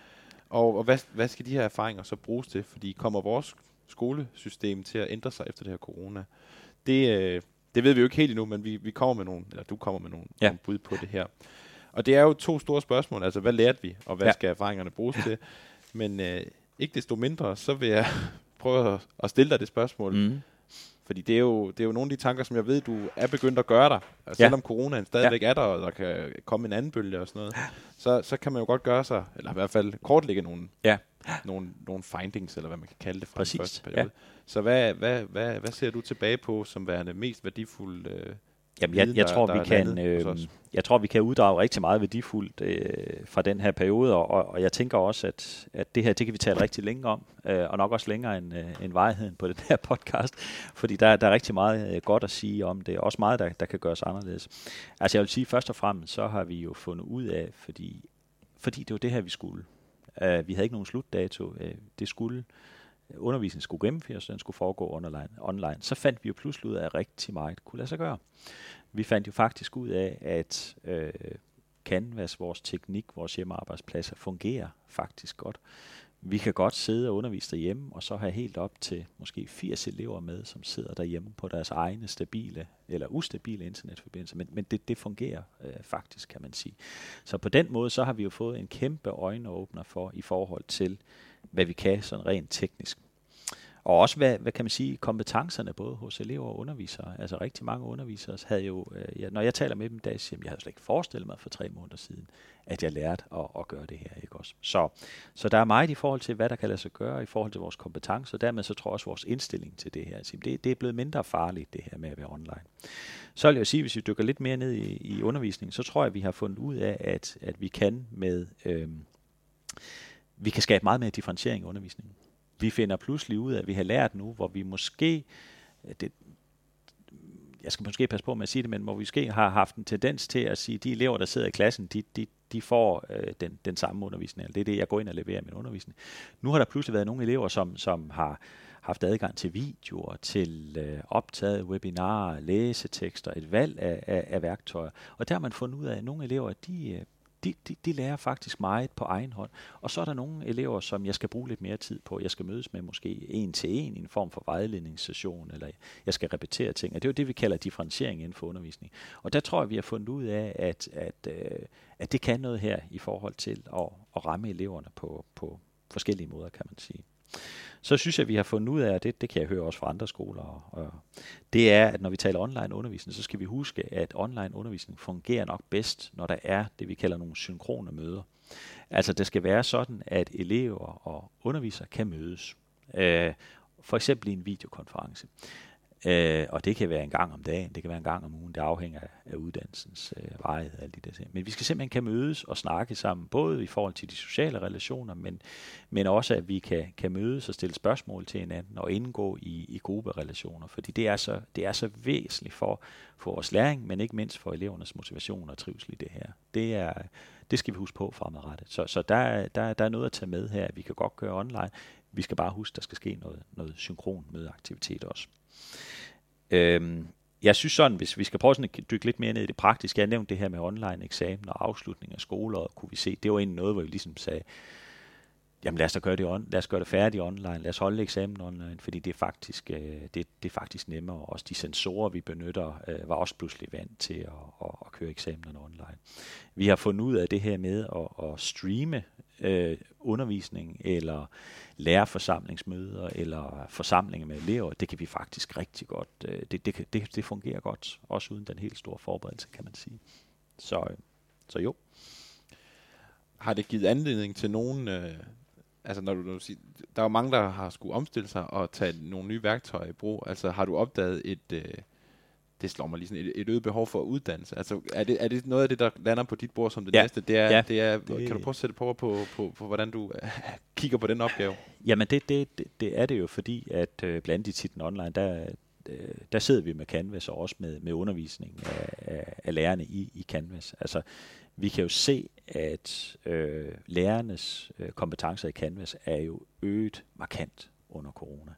Og, og hvad, hvad skal de her erfaringer så bruges til? Fordi kommer vores skolesystem til at ændre sig efter det her corona? Det, øh, det ved vi jo ikke helt endnu, men vi, vi kommer med nogle, eller du kommer med nogle, ja. nogle bud på det her. Og det er jo to store spørgsmål, altså hvad lærte vi, og hvad ja. skal erfaringerne bruges til? Men øh, ikke desto mindre, så vil jeg prøve at stille dig det spørgsmål. Mm. Fordi det er, jo, det er jo nogle af de tanker, som jeg ved, du er begyndt at gøre dig. Ja. Selvom coronaen stadigvæk ja. er der, og der kan komme en anden bølge og sådan noget, så, så kan man jo godt gøre sig, eller i hvert fald kortlægge nogle, ja. nogle, nogle findings, eller hvad man kan kalde det fra Præcis. den første periode. Ja. Så hvad, hvad, hvad, hvad ser du tilbage på som værende mest værdifuldt øh, Jamen, jeg, jeg, tror, vi kan, øh, jeg tror, vi kan uddrage rigtig meget værdifuldt øh, fra den her periode, og, og jeg tænker også, at, at det her, det kan vi tale rigtig længe om, øh, og nok også længere end, øh, end vejheden på den her podcast, fordi der, der er rigtig meget øh, godt at sige om det, og også meget, der, der kan gøres anderledes. Altså jeg vil sige, først og fremmest, så har vi jo fundet ud af, fordi, fordi det var det her, vi skulle. Uh, vi havde ikke nogen slutdato. Uh, det skulle undervisningen skulle gennemføres, den skulle foregå online, online, så fandt vi jo pludselig ud af, at rigtig meget kunne lade sig gøre. Vi fandt jo faktisk ud af, at øh, Canvas, vores teknik, vores hjemmearbejdspladser fungerer faktisk godt. Vi kan godt sidde og undervise derhjemme, og så have helt op til måske 80 elever med, som sidder derhjemme på deres egne stabile eller ustabile internetforbindelser. Men, men det, det fungerer øh, faktisk, kan man sige. Så på den måde, så har vi jo fået en kæmpe øjenåbner for i forhold til, hvad vi kan sådan rent teknisk. Og også, hvad, hvad kan man sige, kompetencerne både hos elever og undervisere. Altså rigtig mange undervisere havde jo, øh, ja, når jeg taler med dem i dag, siger jeg havde slet ikke forestillet mig for tre måneder siden, at jeg lærte at, at gøre det her. Ikke også? Så, så der er meget i forhold til, hvad der kan lade sig gøre i forhold til vores kompetencer, og dermed så tror jeg også vores indstilling til det her. Altså, det, det er blevet mindre farligt, det her med at være online. Så vil jeg sige, hvis vi dykker lidt mere ned i, i undervisningen, så tror jeg, at vi har fundet ud af, at, at vi kan med... Øh, vi kan skabe meget mere differentiering i undervisningen. Vi finder pludselig ud af, at vi har lært nu, hvor vi måske, øh, det, jeg skal måske passe på med at sige det, men hvor vi måske har haft en tendens til at sige, at de elever, der sidder i klassen, de, de, de får øh, den, den samme undervisning. Det er det, jeg går ind og leverer min undervisning. Nu har der pludselig været nogle elever, som, som har haft adgang til videoer, til øh, optaget webinarer, læsetekster, et valg af, af, af værktøjer. Og der har man fundet ud af, at nogle elever, de, øh, de, de, de lærer faktisk meget på egen hånd. Og så er der nogle elever, som jeg skal bruge lidt mere tid på. Jeg skal mødes med måske en til en i en form for vejledningssession, eller jeg skal repetere ting. Og det er jo det, vi kalder differentiering inden for undervisning. Og der tror jeg, vi har fundet ud af, at, at, øh, at det kan noget her i forhold til at, at ramme eleverne på, på forskellige måder, kan man sige så synes jeg, at vi har fundet ud af, og det, det kan jeg høre også fra andre skoler, og det er, at når vi taler online undervisning, så skal vi huske, at online undervisning fungerer nok bedst, når der er det, vi kalder nogle synkrone møder. Altså det skal være sådan, at elever og undervisere kan mødes. Øh, for eksempel i en videokonference. Øh, og det kan være en gang om dagen, det kan være en gang om ugen, det afhænger af uddannelsens øh, varighed og alle de der ting. Men vi skal simpelthen kan mødes og snakke sammen, både i forhold til de sociale relationer, men, men også at vi kan, kan mødes og stille spørgsmål til hinanden og indgå i, i grupperelationer, fordi det er, så, det er så væsentligt for, for vores læring, men ikke mindst for elevernes motivation og trivsel i det her. Det er, Det skal vi huske på fremadrettet. Så, så der, der, der er noget at tage med her. Vi kan godt køre online. Vi skal bare huske, at der skal ske noget, noget synkron mødeaktivitet også. Øhm, jeg synes sådan, hvis vi skal prøve sådan at dykke lidt mere ned i det praktiske, jeg nævnte det her med online eksamen og afslutning af skoler, kunne vi se, det var egentlig noget, hvor vi ligesom sagde, jamen lad os da gøre det, on, lad os gøre det færdigt online, lad os holde eksamen online, fordi det er faktisk, øh, det, det er faktisk nemmere. Også de sensorer, vi benytter, øh, var også pludselig vant til at, at, at køre eksamenerne online. Vi har fundet ud af det her med at, at streame øh, undervisning eller lærerforsamlingsmøder eller forsamlinger med elever, det kan vi faktisk rigtig godt, øh, det, det, det, det fungerer godt, også uden den helt store forberedelse, kan man sige. Så, øh, så jo. Har det givet anledning til nogen, øh, altså når du, når du siger, der er jo mange, der har skulle omstille sig og tage nogle nye værktøjer i brug. Altså har du opdaget et, øh, det slår mig lige sådan, et, et øget behov for uddannelse. Altså er det, er det noget af det, der lander på dit bord som det ja. næste? Det er, ja. det er, det, kan du prøve at sætte på, på, på, på hvordan du kigger på den opgave? Jamen det, det, det, det er det jo, fordi at øh, blandt i titlen online, der, øh, der sidder vi med Canvas og også med, med undervisning af, af, af lærerne i, i Canvas. Altså vi kan jo se, at øh, lærernes øh, kompetencer i Canvas er jo øget markant under corona.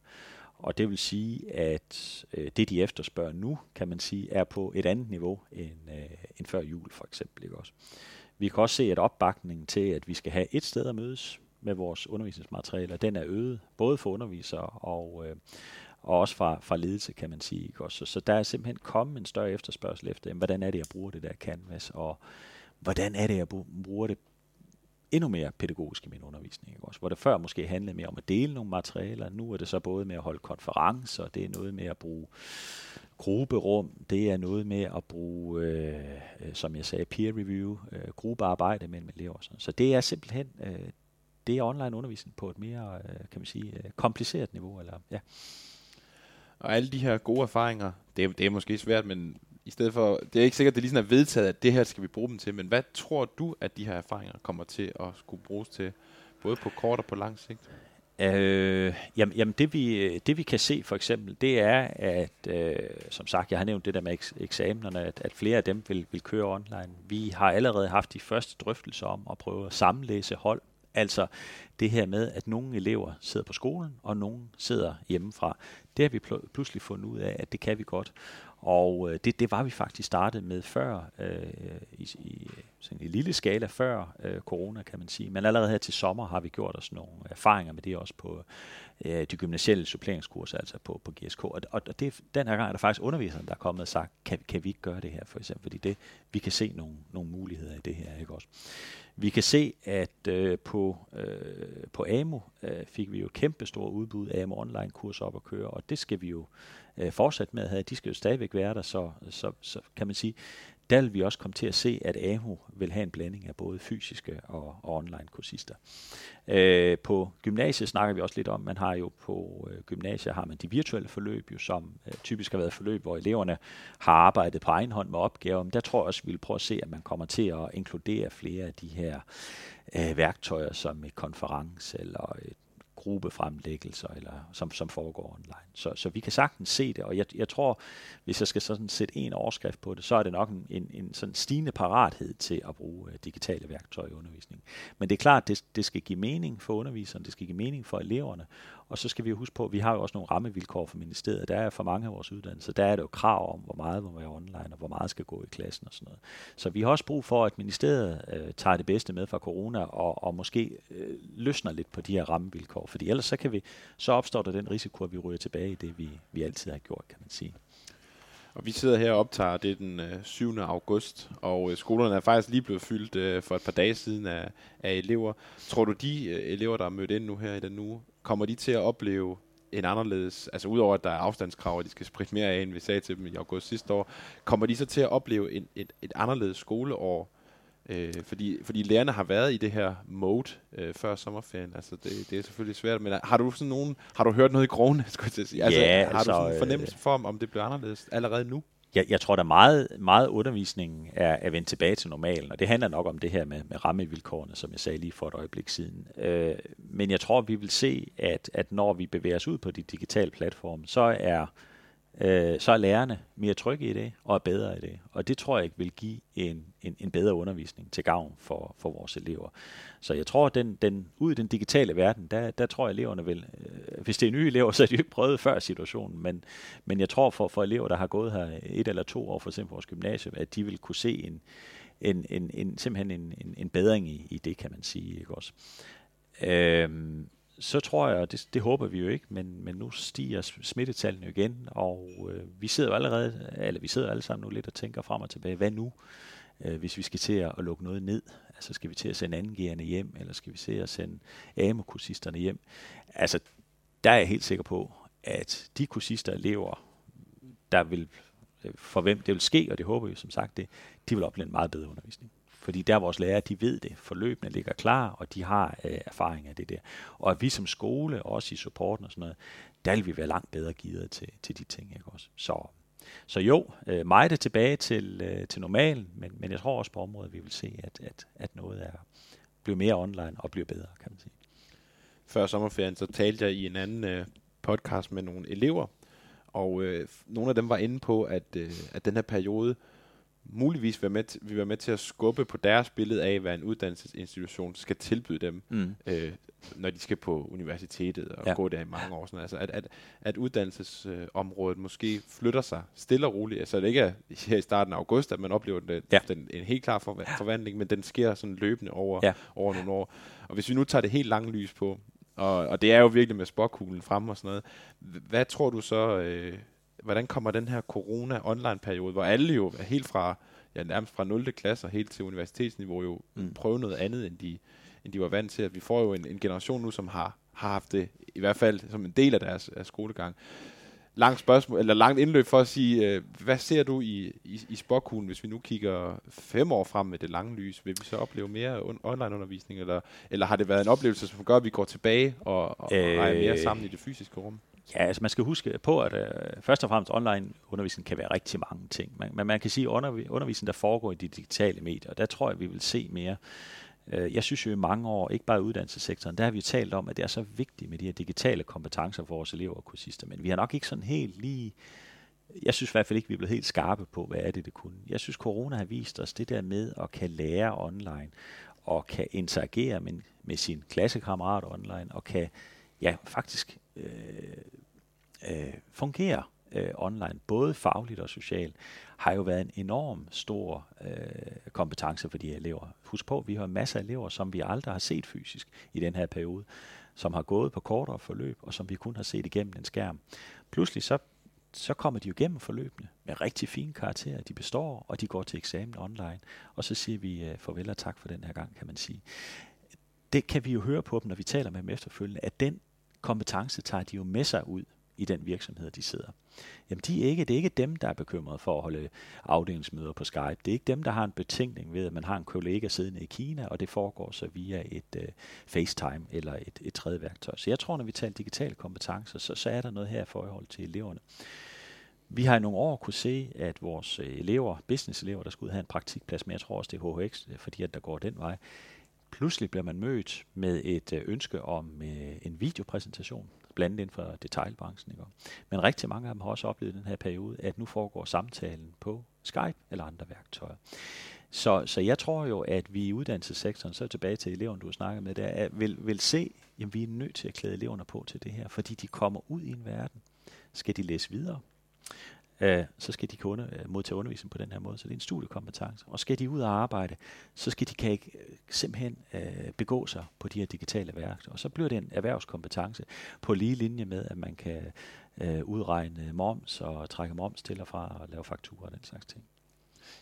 Og det vil sige, at øh, det, de efterspørger nu, kan man sige, er på et andet niveau end, øh, end før jul for eksempel. Ikke også? Vi kan også se, at opbakningen til, at vi skal have et sted at mødes med vores undervisningsmaterialer, den er øget, både for undervisere og, øh, og også fra, fra ledelse, kan man sige. Ikke også? Så, så der er simpelthen kommet en større efterspørgsel efter, jamen, hvordan er det, jeg bruger det der canvas, og hvordan er det, jeg bruger det endnu mere pædagogisk i min undervisning. Ikke? Også, hvor det før måske handlede mere om at dele nogle materialer, nu er det så både med at holde konferencer, det er noget med at bruge grupperum, det er noget med at bruge, øh, som jeg sagde, peer review, øh, gruppearbejde mellem elever. Sådan. Så det er simpelthen, øh, det er online undervisning på et mere, øh, kan man sige, øh, kompliceret niveau. Eller, ja. Og alle de her gode erfaringer, det er, det er måske svært, men i stedet for, det er ikke sikkert, at det lige er vedtaget, at det her skal vi bruge dem til, men hvad tror du, at de her erfaringer kommer til at skulle bruges til, både på kort og på lang sigt? Øh, jamen, jamen det, vi, det vi kan se for eksempel, det er, at øh, som sagt, jeg har nævnt det der med eks- eksamenerne, at, at flere af dem vil, vil køre online. Vi har allerede haft de første drøftelser om at prøve at sammenlæse hold. Altså det her med, at nogle elever sidder på skolen, og nogle sidder hjemmefra. Det har vi pl- pludselig fundet ud af, at det kan vi godt. Og øh, det, det var vi faktisk startet med før, øh, i, i sådan en lille skala før øh, corona, kan man sige. Men allerede her til sommer har vi gjort os nogle erfaringer med det også på øh, de gymnasielle suppleringskurser, altså på, på GSK. Og, og det, den her gang er der faktisk underviseren, der er kommet og sagt, kan, kan vi ikke gøre det her for eksempel? Fordi det, vi kan se nogle, nogle muligheder i det her, ikke også? Vi kan se, at øh, på, øh, på AMO øh, fik vi jo kæmpe store udbud af AMO online kurser op at køre, og det skal vi jo øh, fortsætte med at have. De skal jo stadigvæk være der, så, så, så kan man sige, der vil vi også komme til at se, at AHU vil have en blanding af både fysiske og, og online kursister. Øh, på gymnasiet snakker vi også lidt om, man har jo på øh, gymnasiet har man de virtuelle forløb, jo, som øh, typisk har været forløb, hvor eleverne har arbejdet på egen hånd med opgaver. Men der tror jeg også, vi vil prøve at se, at man kommer til at inkludere flere af de her øh, værktøjer, som et konference eller et gruppefremlæggelser, eller som, som foregår online. Så, så vi kan sagtens se det, og jeg, jeg tror, hvis jeg skal sådan sætte en overskrift på det, så er det nok en, en, en sådan stigende parathed til at bruge uh, digitale værktøjer i undervisningen. Men det er klart, det, det skal give mening for underviseren, det skal give mening for eleverne, og så skal vi jo huske på, at vi har jo også nogle rammevilkår for ministeriet. Der er for mange af vores uddannelser, der er det jo krav om, hvor meget må være online, og hvor meget skal gå i klassen og sådan noget. Så vi har også brug for, at ministeriet øh, tager det bedste med fra corona, og, og måske øh, løsner lidt på de her rammevilkår. Fordi ellers så, kan vi, så opstår der den risiko, at vi ryger tilbage i det, vi, vi altid har gjort, kan man sige. Og vi sidder her og optager, det er den øh, 7. august, og øh, skolerne er faktisk lige blevet fyldt øh, for et par dage siden af, af elever. Tror du, de øh, elever, der er mødt ind nu her i den uge, kommer de til at opleve en anderledes, altså udover at der er afstandskrav, og de skal spritte mere af, end vi sagde til dem i august sidste år, kommer de så til at opleve en, et, et anderledes skoleår, Øh, fordi, fordi lærerne har været i det her mode øh, før sommerferien. Altså det, det er selvfølgelig svært, men har du sådan nogen, har du hørt noget i krogene, skulle jeg sige? Altså, ja, har altså, du sådan en fornemmelse for, om det bliver anderledes allerede nu? Jeg, jeg tror, der meget, meget undervisning er, er vendt tilbage til normalen, og det handler nok om det her med, med rammevilkårene, som jeg sagde lige for et øjeblik siden. Øh, men jeg tror, vi vil se, at, at når vi bevæger os ud på de digitale platforme, så er øh, øh, så er lærerne mere trygge i det og er bedre i det. Og det tror jeg ikke vil give en, en, en bedre undervisning til gavn for, for vores elever. Så jeg tror, at den, den, ud i den digitale verden, der, der tror jeg, eleverne vil, øh, hvis det er nye elever, så har de jo ikke prøvet før situationen, men, men jeg tror for, for elever, der har gået her et eller to år, for eksempel vores gymnasium, at de vil kunne se en, en, en, en simpelthen en, en, en bedring i, i det, kan man sige. Ikke også? Øhm, så tror jeg, det, det håber vi jo ikke, men, men nu stiger smittetallene igen, og øh, vi sidder jo allerede, eller vi sidder alle sammen nu lidt og tænker frem og tilbage, hvad nu, øh, hvis vi skal til at, at lukke noget ned? Altså skal vi til at sende angiverne hjem, eller skal vi til at sende amokursisterne hjem? Altså, der er jeg helt sikker på, at de kursister elever, der vil, øh, for hvem det vil ske, og det håber vi som sagt det, de vil opleve en meget bedre undervisning. Fordi der vores lærere, de ved det, forløbene ligger klar, og de har øh, erfaring af det der. Og at vi som skole, også i supporten og sådan noget, der vil vi være langt bedre givet til, til de ting. Ikke også? Så, så jo, øh, meget er tilbage til, øh, til normalen, men, men jeg tror også på området, vi vil se, at, at, at noget er bliver mere online og bliver bedre, kan man sige. Før sommerferien, så talte jeg i en anden øh, podcast med nogle elever, og øh, nogle af dem var inde på, at, øh, at den her periode, muligvis være med til, vil være med til at skubbe på deres billede af, hvad en uddannelsesinstitution skal tilbyde dem, mm. øh, når de skal på universitetet og ja. gå der i mange år. Sådan. Altså, at, at, at uddannelsesområdet øh, måske flytter sig stille og roligt. Altså det ikke er her i starten af august, at man oplever den, ja. den, en helt klar for, forvandling, men den sker sådan løbende over, ja. over nogle år. Og hvis vi nu tager det helt lange lys på, og, og det er jo virkelig med spokkuglen frem og sådan noget, hvad tror du så... Øh, hvordan kommer den her corona-online-periode, hvor alle jo er helt fra, ja, nærmest fra 0. klasse og helt til universitetsniveau jo mm. prøve noget andet, end de, end de var vant til. At vi får jo en, en generation nu, som har, har haft det, i hvert fald som en del af deres af skolegang. Langt spørgsmål, eller langt indløb for at sige, øh, hvad ser du i, i, i spokkuglen, hvis vi nu kigger fem år frem med det lange lys? Vil vi så opleve mere on- online-undervisning, eller, eller har det været en oplevelse, som gør, at vi går tilbage og, og, øh, er mere sammen i det fysiske rum? Ja, altså man skal huske på, at øh, først og fremmest online undervisning kan være rigtig mange ting. Men man, man kan sige, at undervi- undervisning, der foregår i de digitale medier, der tror jeg, vi vil se mere. Øh, jeg synes jo i mange år, ikke bare i uddannelsessektoren, der har vi talt om, at det er så vigtigt med de her digitale kompetencer for vores elever og kursister, men vi har nok ikke sådan helt lige jeg synes i hvert fald ikke, vi er blevet helt skarpe på, hvad er det, det kunne. Jeg synes, corona har vist os det der med at kan lære online, og kan interagere med, med sin klassekammerat online, og kan ja, faktisk øh, øh, fungerer øh, online, både fagligt og socialt, har jo været en enorm stor øh, kompetence for de her elever. Husk på, vi har masser af elever, som vi aldrig har set fysisk i den her periode, som har gået på kortere forløb, og som vi kun har set igennem en skærm. Pludselig så, så kommer de jo igennem forløbene med rigtig fine karakterer. De består, og de går til eksamen online. Og så siger vi øh, farvel og tak for den her gang, kan man sige. Det kan vi jo høre på dem, når vi taler med dem efterfølgende, at den kompetence tager de jo med sig ud i den virksomhed, de sidder. Jamen de er ikke, det er ikke dem, der er bekymret for at holde afdelingsmøder på Skype. Det er ikke dem, der har en betænkning ved, at man har en kollega siddende i Kina, og det foregår så via et uh, FaceTime eller et, et tredje værktøj. Så jeg tror, når vi taler digitale kompetencer, så, så er der noget her i forhold til eleverne. Vi har i nogle år kunne se, at vores øh, elever, business-elever, der skulle have en praktikplads, men jeg tror også, det er HHX, øh, fordi at der går den vej, pludselig bliver man mødt med et ønske om øh, en videopræsentation, blandt inden for detailbranchen. Ikke? Men rigtig mange af dem har også oplevet i den her periode, at nu foregår samtalen på Skype eller andre værktøjer. Så, så jeg tror jo, at vi i uddannelsessektoren, så tilbage til eleverne, du har snakket med, der, vil, vil se, at vi er nødt til at klæde eleverne på til det her, fordi de kommer ud i en verden. Skal de læse videre? Øh, så skal de kunne øh, modtage undervisning på den her måde. Så det er en studiekompetence. Og skal de ud og arbejde, så skal de kan ikke øh, simpelthen øh, begå sig på de her digitale værktøjer. Og så bliver det en erhvervskompetence på lige linje med, at man kan øh, udregne moms og trække moms til og fra og lave fakturer og den slags ting.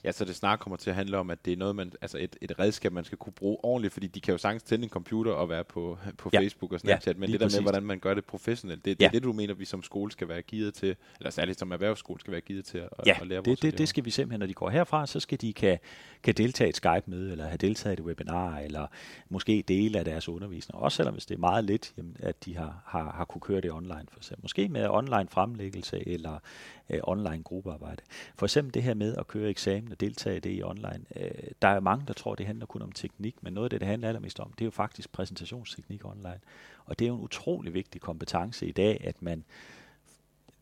Ja, så det snart kommer til at handle om, at det er noget, man, altså et, et redskab, man skal kunne bruge ordentligt, fordi de kan jo sagtens tænde en computer og være på, på ja. Facebook og Snapchat, ja, men det der præcis. med, hvordan man gør det professionelt, det, det ja. er det, du mener, vi som skole skal være givet til, eller særligt som erhvervsskole skal være givet til at, ja, at lære det, det, det skal vi simpelthen, når de går herfra, så skal de kan, kan deltage i et Skype-møde, eller have deltaget i et webinar, eller måske dele af deres undervisning, også selvom hvis det er meget lidt, jamen, at de har, har, har kunne køre det online for eksempel. Måske med online fremlæggelse, eller øh, online gruppearbejde. For eksempel det her med at køre eksamen og deltage i det i online. Øh, der er mange, der tror, det handler kun om teknik, men noget af det, det handler allermest om, det er jo faktisk præsentationsteknik online. Og det er jo en utrolig vigtig kompetence i dag, at man,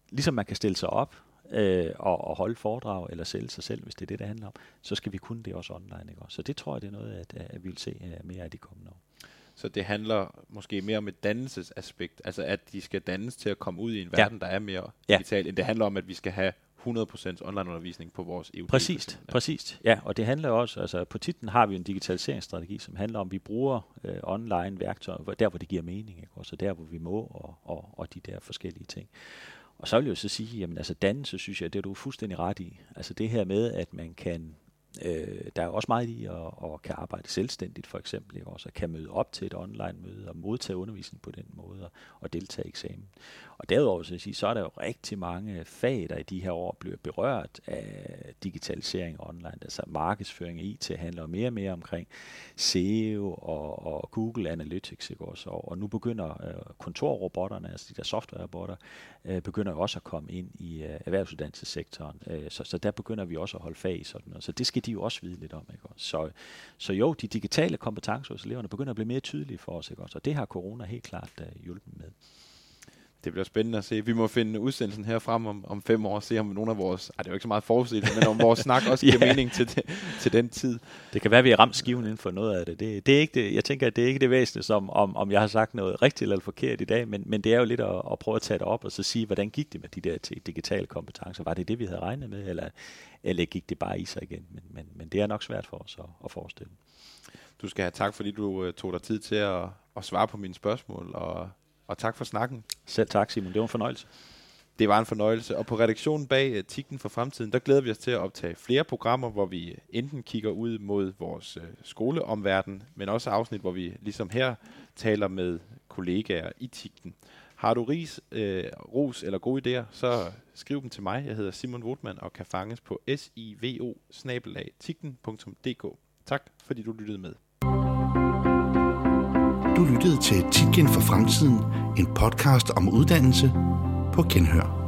ligesom man kan stille sig op øh, og, og holde foredrag eller sælge sig selv, hvis det er det, det handler om, så skal vi kunne det også online. Ikke? Så det tror jeg, det er noget, at, at vi vil se uh, mere af de kommende år. Så det handler måske mere om et dannelsesaspekt, altså at de skal dannes til at komme ud i en verden, ja. der er mere ja. digital, end det handler om, at vi skal have 100% online-undervisning på vores EU. Præcis, ja. præcis. Ja, og det handler også, altså på titlen har vi en digitaliseringsstrategi, som handler om, at vi bruger øh, online værktøjer, der hvor det giver mening, ikke? også der hvor vi må, og, og, og de der forskellige ting. Og så vil jeg jo så sige, jamen altså dannelse, synes jeg, det er du fuldstændig ret i. Altså det her med, at man kan Øh, der er også meget i at, at kan arbejde selvstændigt, for eksempel, ikke? også at kan møde op til et online-møde og modtage undervisning på den måde og, og deltage i eksamen. Og derudover så, sige, så er der jo rigtig mange fag, der i de her år bliver berørt af digitalisering online. Altså markedsføring og IT handler mere og mere omkring SEO og, og Google Analytics. Ikke også? Og, og nu begynder øh, kontorrobotterne, altså de der softwarerobotter, øh, begynder også at komme ind i øh, erhvervsuddannelsessektoren. Øh, så, så der begynder vi også at holde fag i sådan noget. Så det skal de jo også vide lidt om. Ikke? Så, så jo, de digitale kompetencer hos eleverne begynder at blive mere tydelige for os. Ikke? Og det har corona helt klart uh, hjulpet med. Det bliver spændende at se. Vi må finde udsendelsen her frem om, om fem år og se, om nogle af vores, ej, det er jo ikke så meget forudsigelse, men om vores snak også giver ja. mening til, til, til den tid. Det kan være, at vi har ramt skiven inden for noget af det. det. Det, er ikke det. Jeg tænker, at det er ikke det væsentlige, som om, om jeg har sagt noget rigtigt eller forkert i dag, men, men det er jo lidt at, at prøve at tage det op og så sige, hvordan gik det med de der digitale kompetencer? Var det det, vi havde regnet med, eller, eller gik det bare i sig igen? Men, men, men det er nok svært for os at, at forestille. Du skal have tak, fordi du uh, tog dig tid til at, at svare på mine spørgsmål, og og tak for snakken. Selv tak, Simon. Det var en fornøjelse. Det var en fornøjelse. Og på redaktionen bag uh, Tikken for Fremtiden, der glæder vi os til at optage flere programmer, hvor vi enten kigger ud mod vores uh, skoleomverden, men også afsnit, hvor vi ligesom her taler med kollegaer i Tikken. Har du ris, øh, ros eller gode idéer, så skriv dem til mig. Jeg hedder Simon Wotman og kan fanges på sivo Tak fordi du lyttede med. Du lyttede til Titgen for Fremtiden, en podcast om uddannelse på Genhør.